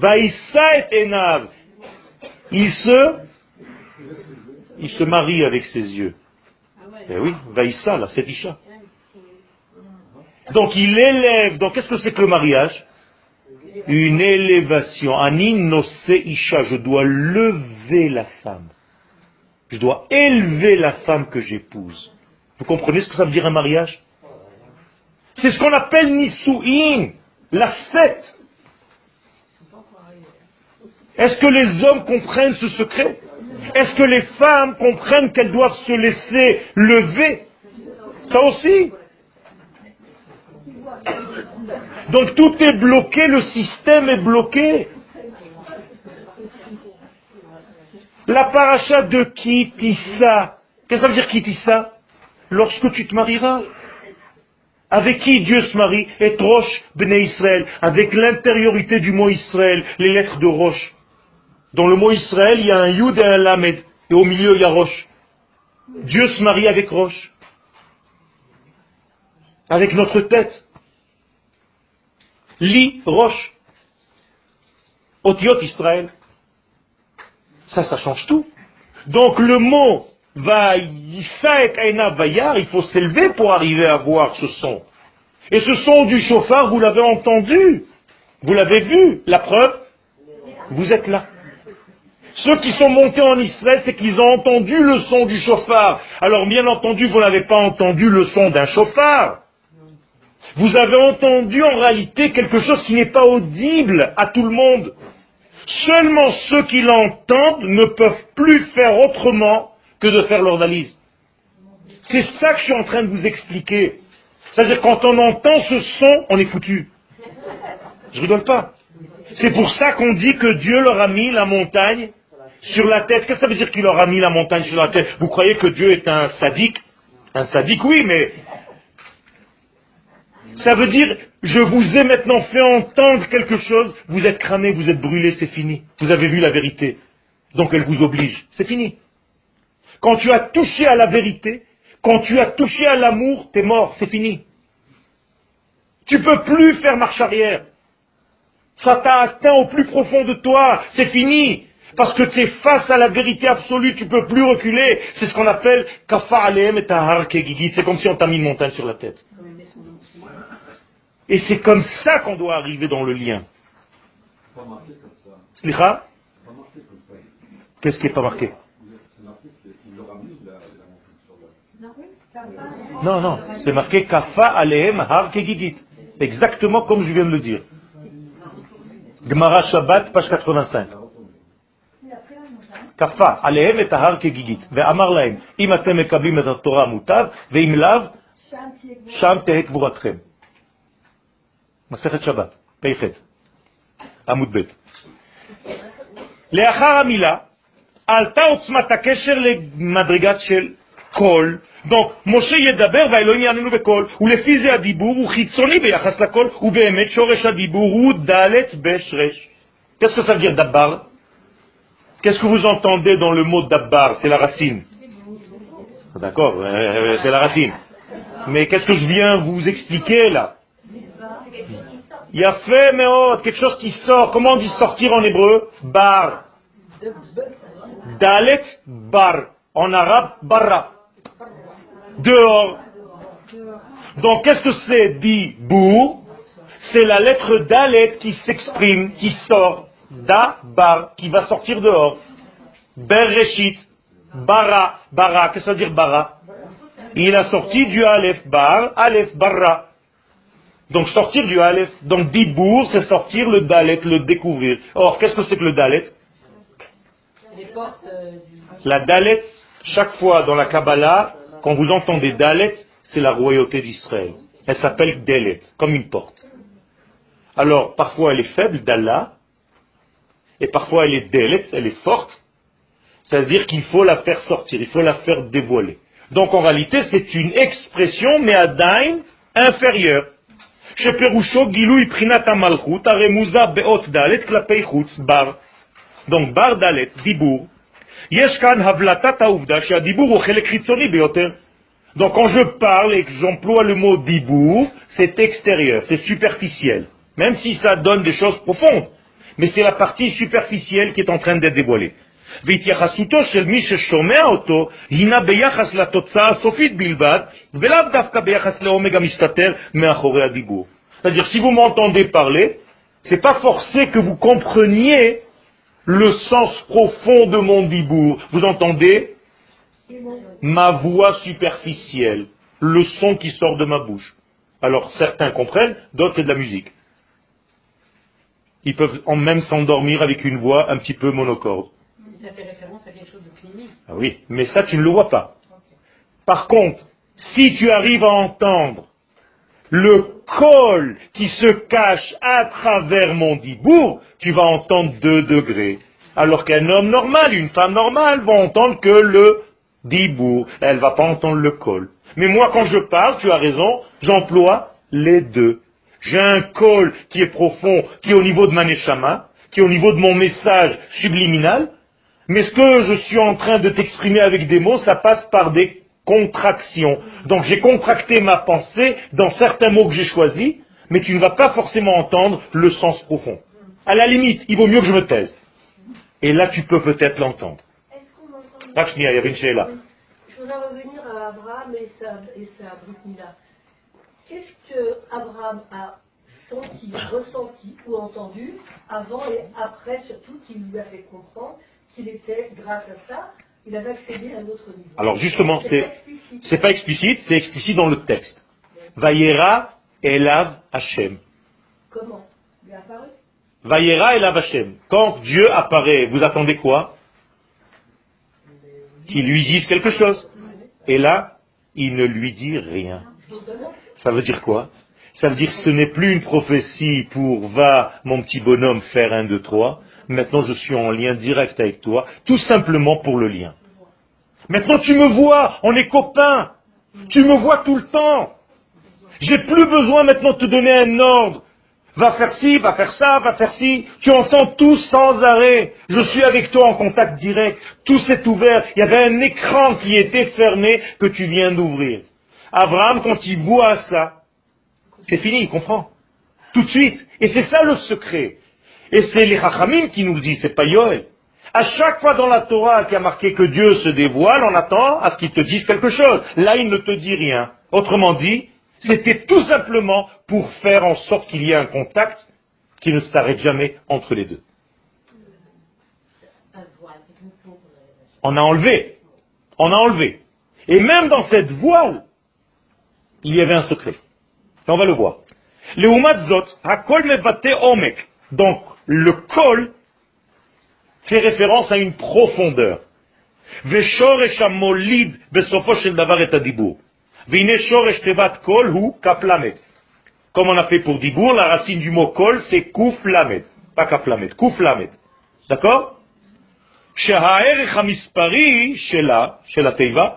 Vaïssa et Enav. Il se, il se marie avec ses yeux. Eh oui, Vaïssa, là, c'est Isha. Donc il élève, donc qu'est-ce que c'est que le mariage? Une élévation. Anin Isha, je dois lever la femme. Je dois élever la femme que j'épouse. Vous comprenez ce que ça veut dire un mariage? C'est ce qu'on appelle Nisu'in, la fête. Est-ce que les hommes comprennent ce secret? Est-ce que les femmes comprennent qu'elles doivent se laisser lever? Ça aussi. Donc tout est bloqué, le système est bloqué. La paracha de Kitissa, qu'est-ce que ça veut dire Kitissa? Lorsque tu te marieras. Avec qui Dieu se marie? Et Roche Bnei Israël, avec l'intériorité du mot Israël, les lettres de Roche. Dans le mot Israël, il y a un Yud et un Lamed, et au milieu, il y a Roche. Dieu se marie avec Roche. Avec notre tête. Li, Roche. Otiot Israël. Ça, ça change tout. Donc le mot va il faut s'élever pour arriver à voir ce son. Et ce son du chauffard, vous l'avez entendu. Vous l'avez vu. La preuve, vous êtes là. Ceux qui sont montés en Israël, c'est qu'ils ont entendu le son du chauffard. Alors bien entendu, vous n'avez pas entendu le son d'un chauffard. Vous avez entendu en réalité quelque chose qui n'est pas audible à tout le monde. Seulement ceux qui l'entendent ne peuvent plus faire autrement que de faire leur valise. C'est ça que je suis en train de vous expliquer. C'est-à-dire quand on entend ce son, on est foutu. Je rigole pas. C'est pour ça qu'on dit que Dieu leur a mis la montagne sur la tête. Qu'est-ce que ça veut dire qu'il leur a mis la montagne sur la tête? Vous croyez que Dieu est un sadique? Un sadique, oui, mais ça veut dire, je vous ai maintenant fait entendre quelque chose, vous êtes cramé, vous êtes brûlé, c'est fini. Vous avez vu la vérité. Donc elle vous oblige. C'est fini. Quand tu as touché à la vérité, quand tu as touché à l'amour, t'es mort, c'est fini. Tu peux plus faire marche arrière. Ça t'a atteint au plus profond de toi, c'est fini. Parce que tu es face à la vérité absolue, tu peux plus reculer. C'est ce qu'on appelle kafa alem et C'est comme si on t'a mis une montagne sur la tête. Et c'est comme ça qu'on doit arriver dans le lien. Slicha Qu'est-ce qui n'est pas marqué Non, non, c'est marqué Kafa Alehem Har Kegigit. Exactement comme je viens de le dire. Gemara Shabbat, page 85. כפה עליהם את ההר כגיגית, ואמר להם, אם אתם מקבלים את התורה מוטב, ואם לאו, שם תהא קבורתכם. מסכת שבת, פ"ח, עמוד ב'. לאחר המילה, עלתה עוצמת הקשר למדרגת של קול. Donc, משה ידבר והאלוהים יעננו בקול, ולפי זה הדיבור הוא חיצוני ביחס לקול, ובאמת שורש הדיבור הוא ד' בשרש. Veut dire d'abord Qu'est-ce que vous entendez dans le mot d'abbar? C'est la racine. D'accord, euh, euh, c'est la racine. Mais qu'est-ce que je viens vous expliquer là? Il y a fait, mais oh, quelque chose qui sort. Comment on dit sortir en hébreu? Bar. Dalet, bar. En arabe, barra. Dehors. Donc qu'est-ce que c'est dit bou? C'est la lettre dalet qui s'exprime, qui sort. Da bar, qui va sortir dehors. Bereshit, bara, bara, qu'est-ce que ça veut dire bara? Il a sorti du Aleph bar, Aleph barra. Donc sortir du Aleph, donc Dibour, c'est sortir le Dalet, le découvrir. Or, qu'est-ce que c'est que le Dalet? La Dalet, chaque fois dans la Kabbalah, quand vous entendez Dalet, c'est la royauté d'Israël. Elle s'appelle Dalet, comme une porte. Alors, parfois elle est faible, d'Allah, et parfois elle est délet, elle est forte, c'est-à-dire qu'il faut la faire sortir, il faut la faire dévoiler. Donc en réalité, c'est une expression, mais à dain inférieure. Donc. Donc, quand je parle et que j'emploie le mot dibour, c'est extérieur, c'est superficiel. Même si ça donne des choses profondes mais c'est la partie superficielle qui est en train d'être dévoilée. C'est-à-dire, si vous m'entendez parler, c'est pas forcé que vous compreniez le sens profond de mon dibour. Vous entendez? Ma voix superficielle, le son qui sort de ma bouche. Alors certains comprennent, d'autres c'est de la musique. Ils peuvent en même s'endormir avec une voix un petit peu monocorde. Ça fait référence à quelque chose de clinique. Ah oui, mais ça tu ne le vois pas. Par contre, si tu arrives à entendre le col qui se cache à travers mon dibour, tu vas entendre deux degrés. Alors qu'un homme normal, une femme normale, va entendre que le dibour. Elle va pas entendre le col. Mais moi, quand je parle, tu as raison, j'emploie les deux. J'ai un col qui est profond, qui est au niveau de ma neshama, qui est au niveau de mon message subliminal, mais ce que je suis en train de t'exprimer avec des mots, ça passe par des contractions. Donc j'ai contracté ma pensée dans certains mots que j'ai choisis, mais tu ne vas pas forcément entendre le sens profond. À la limite, il vaut mieux que je me taise. Et là, tu peux peut-être l'entendre. Je voudrais revenir à Abraham et sa, et sa. Qu'est-ce que Abraham a senti, ressenti ou entendu avant et après, surtout, qui lui a fait comprendre qu'il était, grâce à ça, il avait accédé à un autre niveau? Alors justement, C'est c'est pas explicite. c'est explicite dans le texte. Vayera elav Hashem. Comment? Il est apparu? Vayera elav Hashem. Quand Dieu apparaît, vous attendez quoi? Qu'il lui dise quelque chose. Et là, il ne lui dit rien. Ça veut dire quoi? Ça veut dire que ce n'est plus une prophétie pour va, mon petit bonhomme, faire un, deux, trois. Maintenant, je suis en lien direct avec toi, tout simplement pour le lien. Maintenant, tu me vois, on est copains. Tu me vois tout le temps. J'ai plus besoin maintenant de te donner un ordre. Va faire ci, va faire ça, va faire ci. Tu entends tout sans arrêt. Je suis avec toi en contact direct. Tout s'est ouvert. Il y avait un écran qui était fermé que tu viens d'ouvrir. Abraham, quand il voit ça, c'est fini, il comprend. Tout de suite. Et c'est ça le secret. Et c'est les Chachamim qui nous le disent, c'est pas Yoel. À chaque fois dans la Torah qui a marqué que Dieu se dévoile, on attend à ce qu'il te dise quelque chose. Là, il ne te dit rien. Autrement dit, c'était tout simplement pour faire en sorte qu'il y ait un contact qui ne s'arrête jamais entre les deux. On a enlevé. On a enlevé. Et même dans cette voile, il y avait un secret. Et on va le voir. Le umatzot, hakol mevate omek. Donc, le kol fait référence à une profondeur. ושורש המוליד בסופו של דבר את הדיבור. והנה שורש תיבת קול הוא כ"ל. Comme on a fait pour dibour, la racine du mot kol, c'est kouf lamed. Pas kaf lamed, kouf lamed. d'accord שהערך המספרי שלה, של התיבה,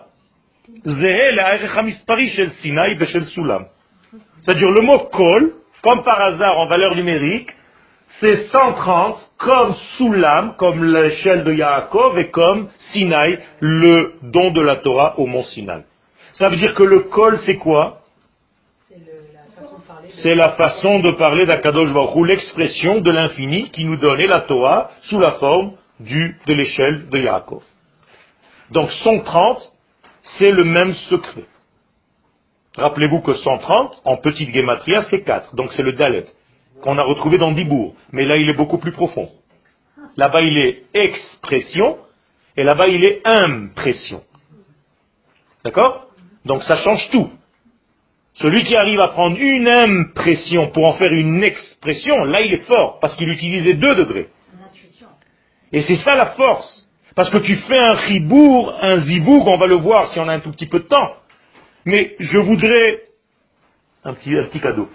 c'est-à-dire le mot kol, comme par hasard en valeur numérique, c'est 130 comme Soulam, comme l'échelle de Yaakov et comme Sinaï, le don de la Torah au mont Sinaï. Ça veut dire que le kol, c'est quoi? C'est la façon de parler. d'Akadosh Baruch l'expression de l'infini qui nous donnait la Torah sous la forme du, de l'échelle de Yaakov. Donc 130, c'est le même secret. Rappelez-vous que 130, en petite gématria, c'est 4. Donc c'est le Dalet, qu'on a retrouvé dans Dibourg. Mais là, il est beaucoup plus profond. Là-bas, il est expression, et là-bas, il est impression. D'accord? Donc ça change tout. Celui qui arrive à prendre une impression pour en faire une expression, là, il est fort, parce qu'il utilisait deux degrés. Et c'est ça la force. Parce que tu fais un ribourg, un zibourg, on va le voir si on a un tout petit peu de temps. Mais je voudrais un petit, un petit cadeau.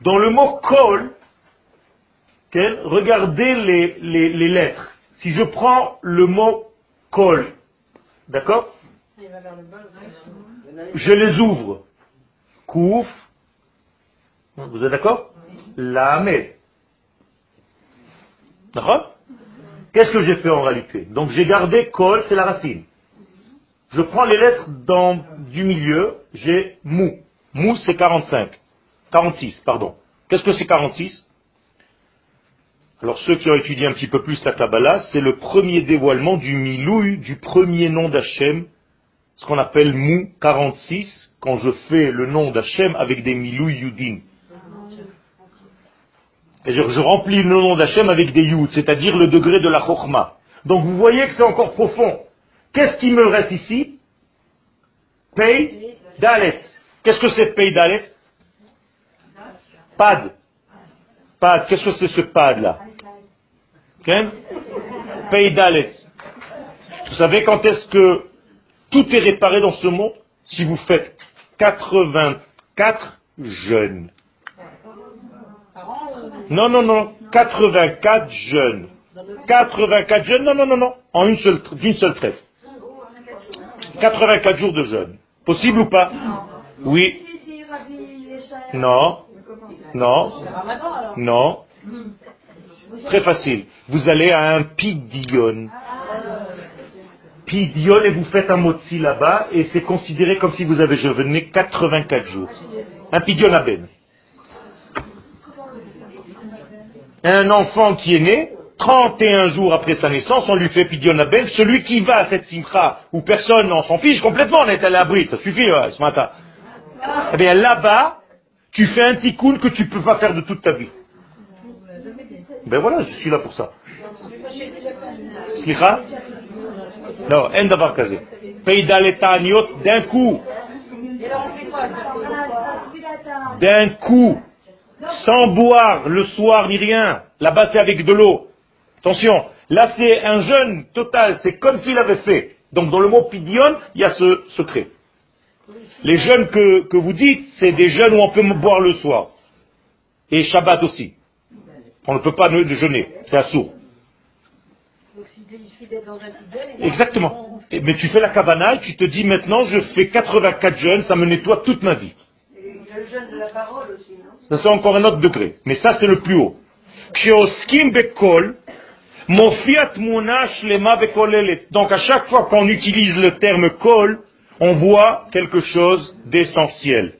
Dans le mot kol, regardez les, les- les lettres. Si je prends le mot kol, d'accord? Je les ouvre. Kouf. Vous êtes d'accord? Lamed. D'accord? Qu'est-ce que j'ai fait en réalité Donc j'ai gardé kol, c'est la racine. Je prends les lettres dans, du milieu, j'ai mou. Mou, c'est 45. 46, pardon. Qu'est-ce que c'est 46 Alors ceux qui ont étudié un petit peu plus la Kabbalah, c'est le premier dévoilement du milouï, du premier nom d'Hachem, ce qu'on appelle mou 46, quand je fais le nom d'Hachem avec des milouï yudin. C'est-à-dire je remplis le nom d'Hachem avec des yud, c'est-à-dire le degré de la chokma. Donc vous voyez que c'est encore profond. Qu'est-ce qui me reste ici? Pei Dalet. Qu'est-ce que c'est Pei Dalet? Pad. Pad. Qu'est-ce que c'est ce pad là Pei Dalet. Vous savez quand est-ce que tout est réparé dans ce monde? Si vous faites 84 jeunes. Non, non, non. 84 jeunes. 84 jeunes, non, non, non, non. En une seule, d'une seule traite. 84 jours de jeûne. Possible ou pas? Oui. Non. Non. Non. Très facile. Vous allez à un pidion. Pidion et vous faites un motzi là-bas et c'est considéré comme si vous avez jeûné 84 jours. Un pidion à ben. Un enfant qui est né, 31 jours après sa naissance, on lui fait pidion ben. Celui qui va à cette simcha où personne n'en s'en fiche complètement, on est à l'abri, ça suffit ce matin. Eh bien là-bas, tu fais un tikkun que tu ne peux pas faire de toute ta vie. Ben voilà, je suis là pour ça. Slicha Non, en d'avoir casé. d'un coup. D'un coup. Sans boire le soir ni rien. Là-bas c'est avec de l'eau. Attention, là c'est un jeûne total, c'est comme s'il avait fait. Donc dans le mot pidion, il y a ce secret. Les jeûnes que, que vous dites, c'est des jeûnes où on peut boire le soir. Et Shabbat aussi. On ne peut pas jeûner, c'est assourd. Exactement. Mais tu fais la cabana et tu te dis maintenant je fais 84 jeûnes, ça me nettoie toute ma vie. Le jeûne de la parole aussi, non? Ça, c'est encore un autre degré. Mais ça, c'est le plus haut. Donc à chaque fois qu'on utilise le terme kol, on voit quelque chose d'essentiel.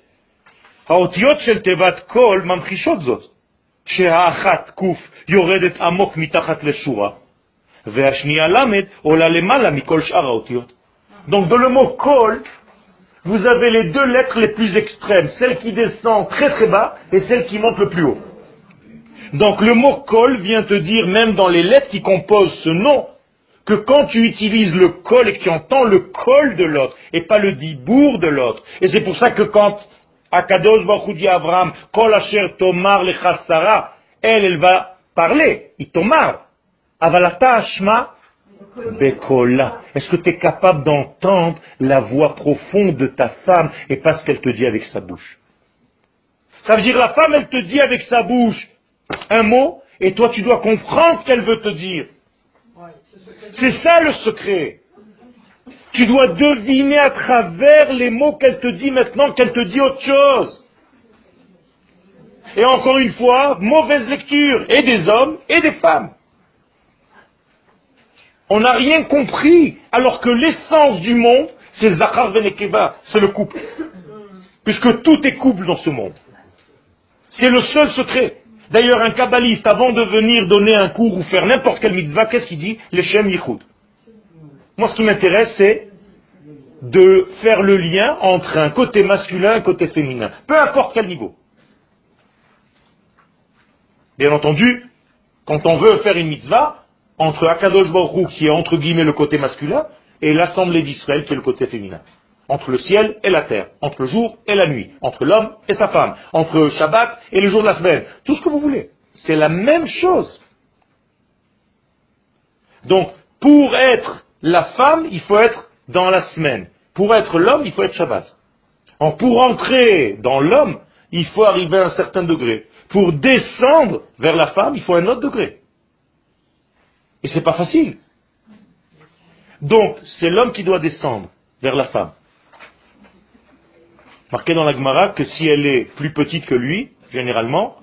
Donc dans le mot kol, vous avez les deux lettres les plus extrêmes, celle qui descend très très bas et celle qui monte le plus haut. Donc le mot col vient te dire, même dans les lettres qui composent ce nom, que quand tu utilises le col et que tu entends le col de l'autre, et pas le dibour de l'autre, et c'est pour ça que quand Akadosh Baruch dit Abraham, Kol Asher Tomar Lechassara, elle, elle va parler, il tomar. Avalata Ashma Bekola. Est-ce que tu es capable d'entendre la voix profonde de ta femme et pas ce qu'elle te dit avec sa bouche? Ça veut dire la femme, elle te dit avec sa bouche, un mot, et toi tu dois comprendre ce qu'elle veut te dire. C'est ça le secret. Tu dois deviner à travers les mots qu'elle te dit maintenant qu'elle te dit autre chose. Et encore une fois, mauvaise lecture, et des hommes et des femmes. On n'a rien compris, alors que l'essence du monde, c'est Zachar Venekeva, c'est le couple. Puisque tout est couple dans ce monde. C'est le seul secret. D'ailleurs, un kabbaliste, avant de venir donner un cours ou faire n'importe quelle mitzvah, qu'est-ce qu'il dit? Les Shem Yichud. Moi, ce qui m'intéresse, c'est de faire le lien entre un côté masculin et un côté féminin. Peu importe quel niveau. Bien entendu, quand on veut faire une mitzvah, entre Akadosh Baruch qui est entre guillemets le côté masculin, et l'assemblée d'Israël qui est le côté féminin entre le ciel et la terre, entre le jour et la nuit, entre l'homme et sa femme, entre Shabbat et le jour de la semaine, tout ce que vous voulez. C'est la même chose. Donc, pour être la femme, il faut être dans la semaine. Pour être l'homme, il faut être Shabbat. pour entrer dans l'homme, il faut arriver à un certain degré. Pour descendre vers la femme, il faut un autre degré. Et c'est pas facile. Donc, c'est l'homme qui doit descendre vers la femme. Marqué dans la Gemara que si elle est plus petite que lui, généralement,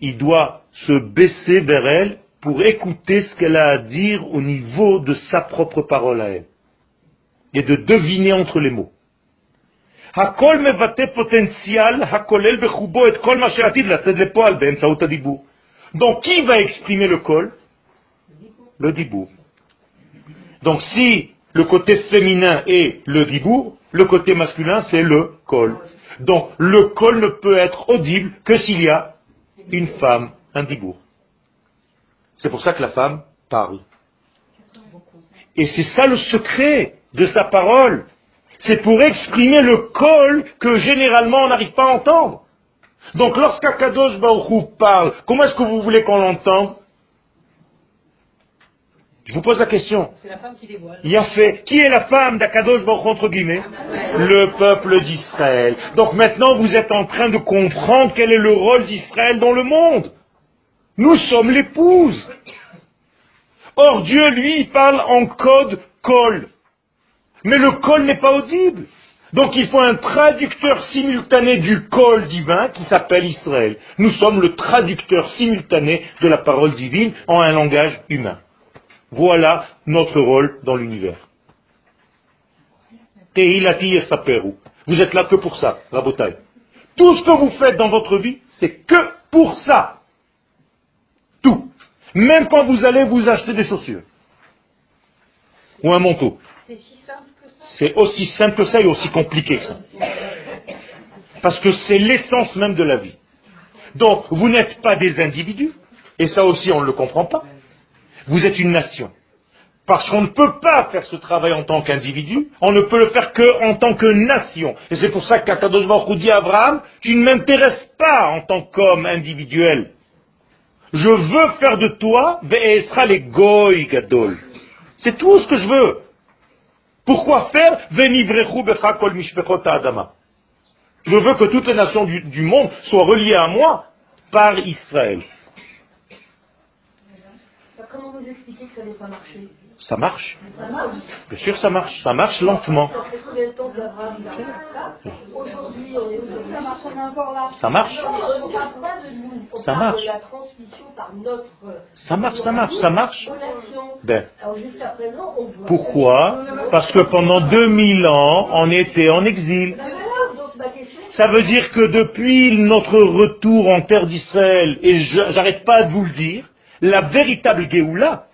il doit se baisser vers elle pour écouter ce qu'elle a à dire au niveau de sa propre parole à elle. Et de deviner entre les mots. Ben Donc qui va exprimer le col le dibour. Donc si le côté féminin est le dibour, le côté masculin c'est le col. Donc le col ne peut être audible que s'il y a une femme, un dibour. C'est pour ça que la femme parle. Et c'est ça le secret de sa parole. C'est pour exprimer le col que généralement on n'arrive pas à entendre. Donc lorsqu'Akadosh Baruch parle, comment est-ce que vous voulez qu'on l'entende? Je vous pose la question. C'est la femme qui dévoile. Il y a fait. Qui est la femme d'Akadosh Baruch entre guillemets Le peuple d'Israël. Donc maintenant vous êtes en train de comprendre quel est le rôle d'Israël dans le monde. Nous sommes l'épouse. Or Dieu, lui, il parle en code col. Mais le col n'est pas audible. Donc il faut un traducteur simultané du col divin qui s'appelle Israël. Nous sommes le traducteur simultané de la parole divine en un langage humain. Voilà notre rôle dans l'univers. Tehilati Yesaperu. Vous êtes là que pour ça, Rabotai. Tout ce que vous faites dans votre vie, c'est que pour ça. Tout. Même quand vous allez vous acheter des chaussures. Ou un manteau. C'est. C'est aussi simple que ça et aussi compliqué que ça. Parce que c'est l'essence même de la vie. Donc, vous n'êtes pas des individus, et ça aussi on ne le comprend pas. Vous êtes une nation. Parce qu'on ne peut pas faire ce travail en tant qu'individu, on ne peut le faire que en tant que nation. Et c'est pour ça qu'Akadosh Baruch dit à Abraham, tu ne m'intéresses pas en tant qu'homme individuel. Je veux faire de toi, Ve'esra le goy gadol. C'est tout ce que je veux. Pourquoi faire adama. Je veux que toutes les nations du monde soient reliées à moi par Israël. Comment vous expliquez que ça n'ait pas marché Ça marche. Ça marche? Bien sûr, ça marche. Ça marche lentement. Ça de temps Aujourd'hui, on est marche. Ça marche. On ne parle pas de nous. On Ça marche. de la transmission par notre. Ça marche, ça marche, ça marche. Relation. Ben, Alors jusqu'à présent, on voit. pourquoi? Parce que pendant 2000 ans, on était en exil. Question. Ça veut dire que depuis notre retour en terre d'Israël, et je- j'arrête pas de vous le dire, la véritable Géoula,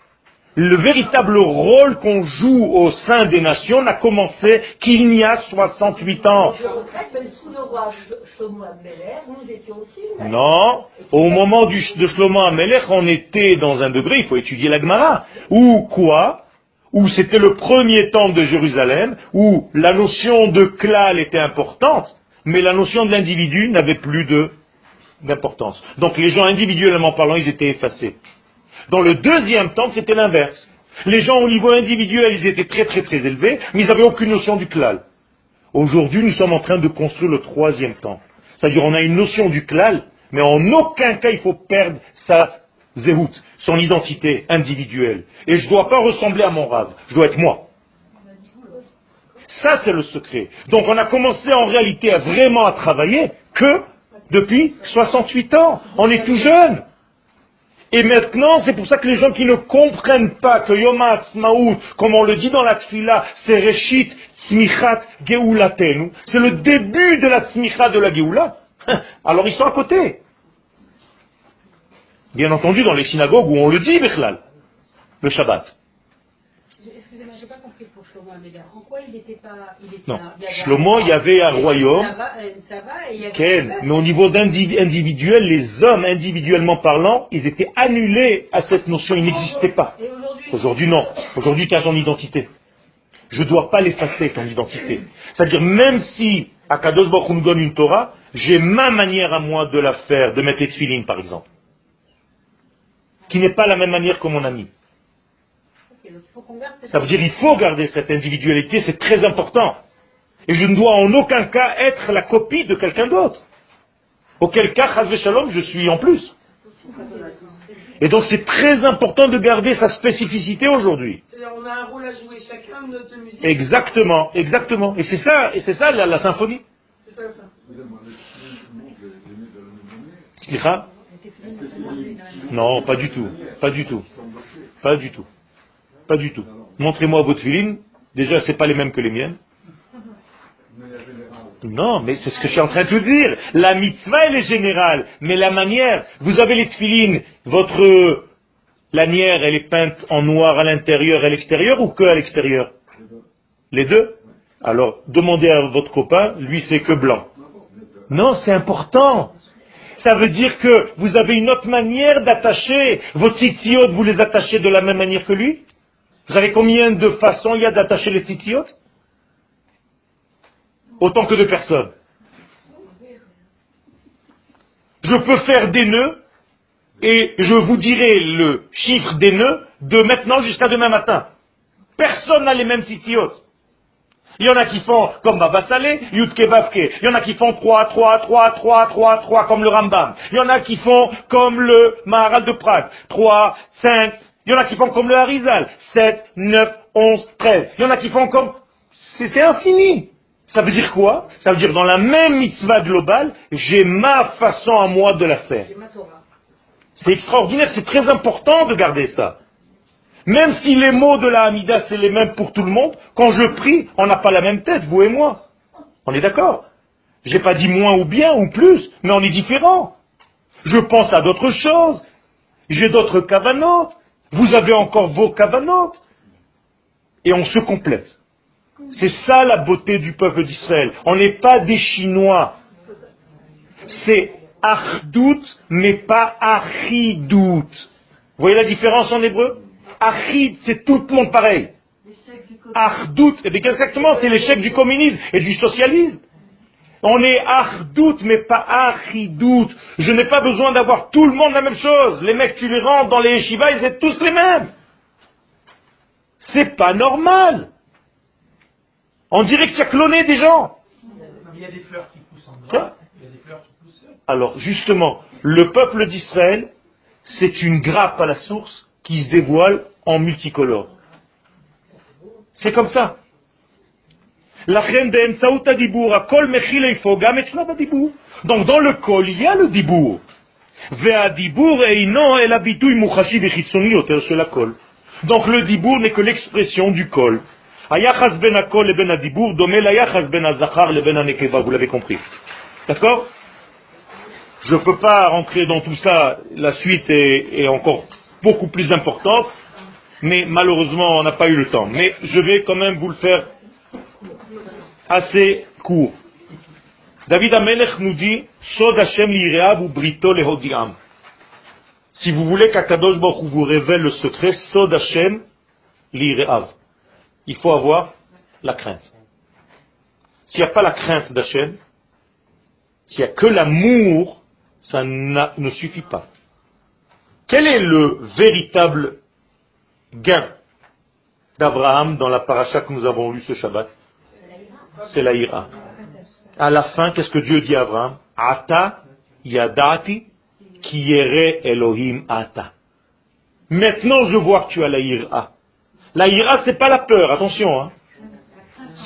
le véritable rôle qu'on joue au sein des nations n'a commencé qu'il y a 68 ans. Je regrette, même sous le roi Sh- Shlomo Ameler, nous étions aussi une nation. Non, au moment du, de Shlomo Amelech, on était dans un degré, il faut étudier la Gemara, où quoi? Où c'était le premier temple de Jérusalem, où la notion de klal était importante, mais la notion de l'individu n'avait plus de d'importance. Donc les gens individuellement parlant, ils étaient effacés. Dans le deuxième temple, c'était l'inverse. Les gens au niveau individuel, ils étaient très très très élevés, mais ils n'avaient aucune notion du klal. Aujourd'hui, nous sommes en train de construire le troisième temple. C'est-à-dire, on a une notion du klal, mais en aucun cas il faut perdre sa zéhout, son identité individuelle. Et je ne dois pas ressembler à mon rave, je dois être moi. Ça, c'est le secret. Donc, on a commencé en réalité à vraiment à travailler que depuis 68 ans. On est tout jeune. Et maintenant, c'est pour ça que les gens qui ne comprennent pas que Yom HaAtzmaut, comme on le dit dans la Tfila, c'est Reshit Tzmichat Geulatenu, c'est le début de la Tzmichat de la Geoula, alors ils sont à côté. Bien entendu, dans les synagogues où on le dit, Bechlal, le Shabbat. Excusez-moi, j'ai pas compris pour Shlomo Amédar. En quoi il n'était pas. Il était Non. un- Shlomo, il y avait un royaume. Euh, Ken, mais au niveau individuel, les hommes individuellement parlant, ils étaient annulés à cette notion, ils n'existaient pas. Aujourd'hui, non. Aujourd'hui, tu as ton identité. Je ne dois pas l'effacer, ton identité. C'est-à-dire, même si Akadosh Baruch nous donne une Torah, j'ai ma manière à moi de la faire, de mettre les tefilines, par exemple. Qui n'est pas la même manière que mon ami. Ok, donc il faut qu'on garde cette- Ça veut dire il faut garder cette individualité, c'est très important. Et je ne dois en aucun cas être la copie de quelqu'un d'autre. Auquel cas, Chazve Shalom, je suis en plus. Et donc c'est très important de garder sa spécificité aujourd'hui. On a un rôle à jouer chacun de notre musique. Exactement, exactement. Et c'est ça, et c'est ça la, la symphonie. C'est ça, ça. Slicha Non, pas du tout. Pas du tout. Pas du tout. Pas du tout. Montrez-moi votre filine. Déjà, c'est pas les mêmes que les miennes. Non, mais c'est ce que je suis en train de vous dire. La mitzvah, elle est générale, mais la manière, vous avez les tefilines, votre lanière, elle est peinte en noir à l'intérieur et à l'extérieur ou que à l'extérieur? Les deux Alors, demandez à votre copain, lui c'est que blanc. Non, c'est important. Ça veut dire que vous avez une autre manière d'attacher vos tzitziot, vous les attachez de la même manière que lui? Vous savez combien de façons il y a d'attacher les tzitziot Autant que de personnes. Je peux faire des nœuds et je vous dirai le chiffre des nœuds de maintenant jusqu'à demain matin. Personne n'a les mêmes tzitziot. Il y en a qui font comme Baba Yudke Vavke. Il y en a qui font 3, 3, 3, 3, 3, 3, comme le Rambam. Il y en a qui font comme le Maharal de Prague. 3, 5. Il y en a qui font comme le Harizal. 7, 9, 11, 13. Il y en a qui font comme... C'est infini. Ça veut dire quoi? Ça veut dire dans la même mitzvah globale, j'ai ma façon à moi de la faire. C'est extraordinaire, c'est très important de garder ça. Même si les mots de la Hamida, c'est les mêmes pour tout le monde, quand je prie, on n'a pas la même tête, vous et moi. On est d'accord J'ai pas dit moins ou bien ou plus, mais on est différents. Je pense à d'autres choses. J'ai d'autres cavanotes. Vous avez encore vos cavanotes. Et on se complète. C'est ça la beauté du peuple d'Israël. On n'est pas des Chinois. C'est achdout, mais pas achidout. Vous voyez la différence en hébreu? Achid, c'est tout le monde pareil. Achdout, eh exactement, c'est l'échec du communisme et du socialisme. On est achdout, mais pas achidout. Je n'ai pas besoin d'avoir tout le monde la même chose. Les mecs, tu les rentres dans les yeshivas, ils sont tous les mêmes. C'est pas normal. On dirait que tu as cloné des gens. Il y a des fleurs qui poussent en. Il y a des fleurs qui poussent. Alors, justement, le peuple d'Israël, c'est une grappe à la source qui se dévoile en multicolore. C'est comme ça. Donc dans le col, il y a le dibour. Donc le dibour n'est que l'expression du col. Vous l'avez compris. D'accord? Je ne peux pas rentrer dans tout ça. La suite est, est encore beaucoup plus importante. Mais malheureusement, on n'a pas eu le temps. Mais je vais quand même vous le faire assez court. David Amelech nous dit Sod Hashem ou brito lehodiam. Si vous voulez qu'Akadosh Baruch vous révèle le secret, Sod Hashem. Il faut avoir la crainte. S'il n'y a pas la crainte d'Hachem, s'il n'y a que l'amour, ça ne suffit pas. Quel est le véritable gain d'Abraham dans la paracha que nous avons lue ce Shabbat? C'est la ira. À la fin, qu'est-ce que Dieu dit à Abraham? Ata yadati ki Elohim ata. Maintenant, je vois que tu as la ira. La ira, c'est pas la peur, attention. Hein.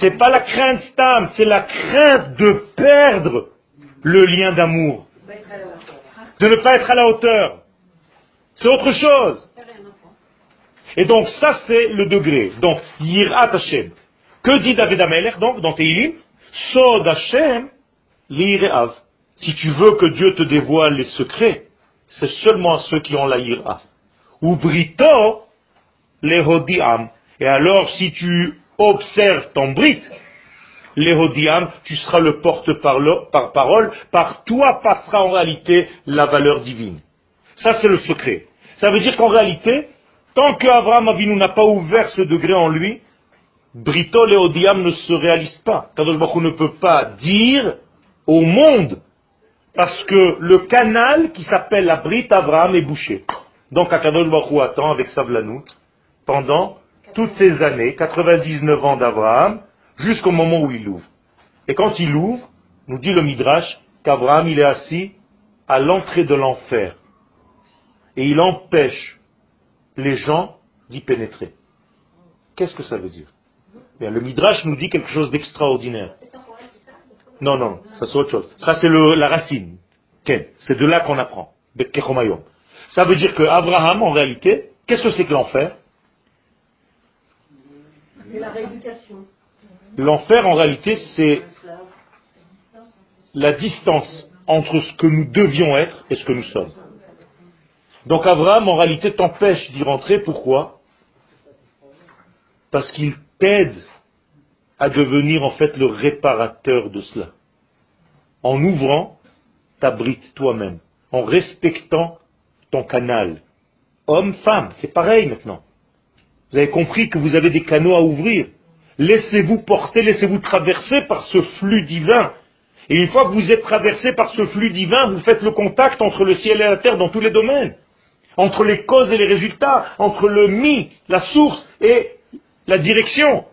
C'est pas la crainte stam, c'est la crainte de perdre le lien d'amour. De ne pas être à la hauteur. C'est autre chose. Et donc ça c'est le degré. Donc Yirat Hashem. Que dit David Ameler donc dans Teilim? Sod Hashem l'Ireav. Si tu veux que Dieu te dévoile les secrets, c'est seulement à ceux qui ont la Yira. Ou Brito les Hodiam. Et alors si tu observes ton Brit, les Hodiam, tu seras le porte-parole, par toi passera en réalité la valeur divine. Ça, c'est le secret. Ça veut dire qu'en réalité, tant qu'Abraham Avinu n'a pas ouvert ce degré en lui, Britol et Odiam ne se réalisent pas. Kadosh Baruch ne peut pas dire au monde, parce que le canal qui s'appelle la Brit Abraham est bouché. Donc Akadosh Baruch attend avec Savlanout pendant toutes ces années, 99 ans d'Abraham, jusqu'au moment où il ouvre. Et quand il ouvre, nous dit le Midrash qu'Abraham il est assis à l'entrée de l'enfer et il empêche les gens d'y pénétrer. Qu'est-ce que ça veut dire? Le Midrash nous dit quelque chose d'extraordinaire. Non, non, ça c'est autre chose. Ça c'est la racine. C'est de là qu'on apprend. Ça veut dire que Abraham, en réalité, qu'est-ce que c'est que l'enfer? C'est la rééducation. L'enfer, en réalité, c'est la distance entre ce que nous devions être et ce que nous sommes. Donc Abraham, en réalité, t'empêche d'y rentrer. Pourquoi? Parce qu'il t'aide à devenir en fait le réparateur de cela. En ouvrant ta brite toi-même, en respectant ton canal. Homme, femme, c'est pareil maintenant. Vous avez compris que vous avez des canaux à ouvrir. Laissez-vous porter, laissez-vous traverser par ce flux divin. Et une fois que vous êtes traversé par ce flux divin, vous faites le contact entre le ciel et la terre dans tous les domaines. Entre les causes et les résultats, entre le mi, la source et la direction.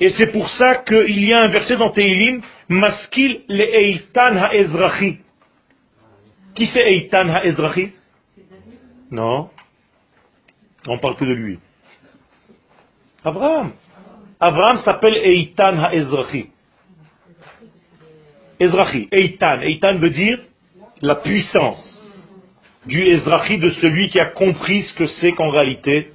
Et c'est pour ça qu'il y a un verset dans Teilim, Maskil le Eitan ha'ezrachi. Qui c'est Eitan ha'ezrachi? Non. On parle que de lui. Abraham. Abraham s'appelle Eitan ha'ezrachi. Ezrachi, Eitan. Eitan veut dire la puissance du Ezrachi, de celui qui a compris ce que c'est qu'en réalité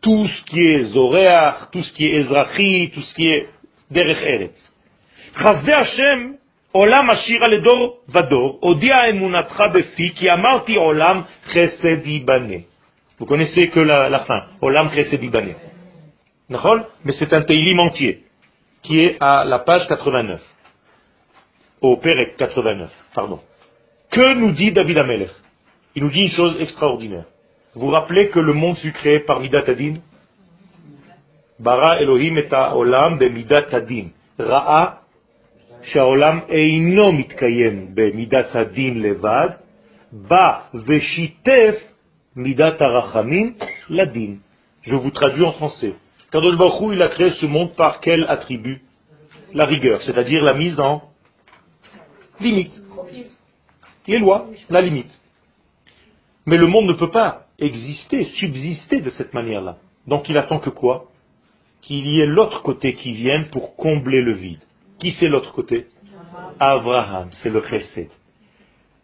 tout ce qui est Zoréach, tout ce qui est Ezrachi, tout ce qui est Derech Eretz. Vous connaissez que la, fin, Olam Chesed Ibane. D'accord? Mais c'est un Teilim entier, qui est à la page 89. Au Perek 89, pardon. Que nous dit David Amelech? Il nous dit une chose extraordinaire. Vous rappelez que le monde fut créé par Midat Adin? Bara Elohim et Olam be Midat Adin. Ra'a Shaolam Eino Mitkayem be Midat Adin Levad. Ba Veshitef Midat Arachamim Ladin. Je vous traduis en français. Kadosh Baruch il a créé ce monde par quel attribut? La rigueur, c'est-à-dire la mise en limite. Les lois, la limite. Mais le monde ne peut pas exister, subsister de cette manière-là. Donc il attend que quoi? Qu'il y ait l'autre côté qui vienne pour combler le vide. Qui c'est l'autre côté? Abraham, c'est le chesed.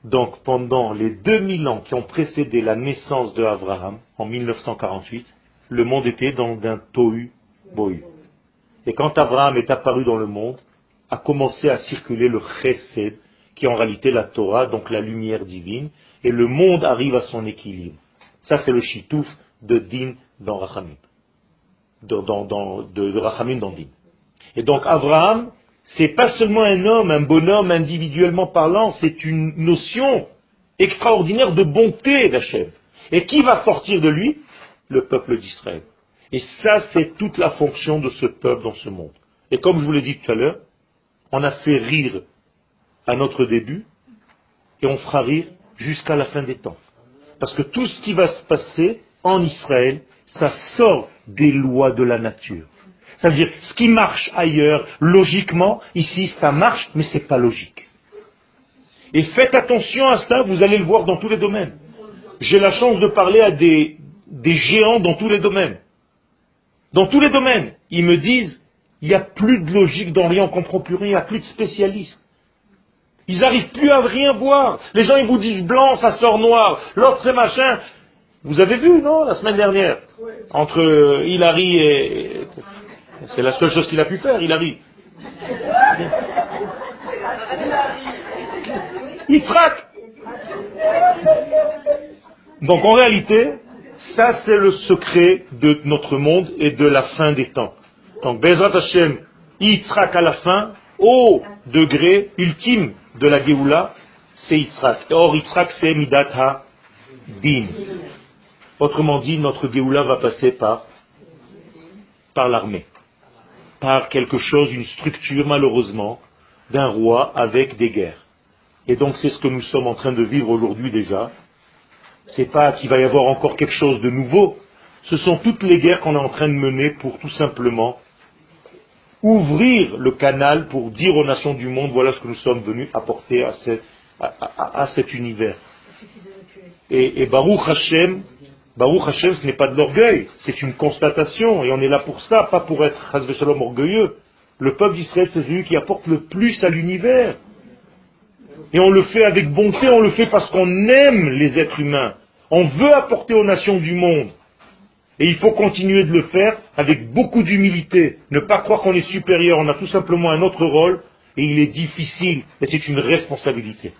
Donc pendant les 2000 ans qui ont précédé la naissance de Abraham, en 1948, le monde était dans un tohu bohu. Et quand Abraham est apparu dans le monde, a commencé à circuler le chesed, qui est en réalité la Torah, donc la lumière divine, et le monde arrive à son équilibre. Ça, c'est le chitouf de Din dans Rachamim. De, Rachamim dans Din. Et donc, Abraham, c'est pas seulement un homme, un bonhomme individuellement parlant, c'est une notion extraordinaire de bonté d'Hachem. Et qui va sortir de lui? Le peuple d'Israël. Et ça, c'est toute la fonction de ce peuple dans ce monde. Et comme je vous l'ai dit tout à l'heure, on a fait rire à notre début, et on fera rire jusqu'à la fin des temps. Parce que tout ce qui va se passer en Israël, ça sort des lois de la nature. Ça veut dire, ce qui marche ailleurs, logiquement, ici, ça marche, mais c'est pas logique. Et faites attention à ça, vous allez le voir dans tous les domaines. J'ai la chance de parler à des, géants dans tous les domaines. Dans tous les domaines. Ils me disent, il n'y a plus de logique dans rien, on ne comprend plus rien, il n'y a plus de spécialistes. Ils n'arrivent plus à rien voir. Les gens, ils vous disent blanc, ça sort noir. L'autre, c'est machin. Vous avez vu, non, la semaine dernière? Entre Hilary et... C'est la seule chose qu'il a pu faire, Hilary. Il frappe. Donc en réalité, ça c'est le secret de notre monde et de la fin des temps. Donc Bezrat Hashem, Yitzhak à la fin, au degré ultime de la Géoula, c'est Yitzhak. Or Yitzhak c'est Midat Ha-Din. Autrement dit, notre Géoula va passer par, par l'armée. Par quelque chose, une structure malheureusement, d'un roi avec des guerres. Et donc c'est ce que nous sommes en train de vivre aujourd'hui déjà. C'est pas qu'il va y avoir encore quelque chose de nouveau. Ce sont toutes les guerres qu'on est en train de mener pour tout simplement ouvrir le canal pour dire aux nations du monde, voilà ce que nous sommes venus apporter à, cet univers. Et, et, Baruch Hashem, Baruch Hashem, ce n'est pas de l'orgueil, c'est une constatation, et on est là pour ça, pas pour être Shalom orgueilleux. Le peuple d'Israël, c'est celui qui apporte le plus à l'univers. Et on le fait avec bonté, on le fait parce qu'on aime les êtres humains. On veut apporter aux nations du monde. Et il faut continuer de le faire avec beaucoup d'humilité. Ne pas croire qu'on est supérieur, on a tout simplement un autre rôle et il est difficile et c'est une responsabilité.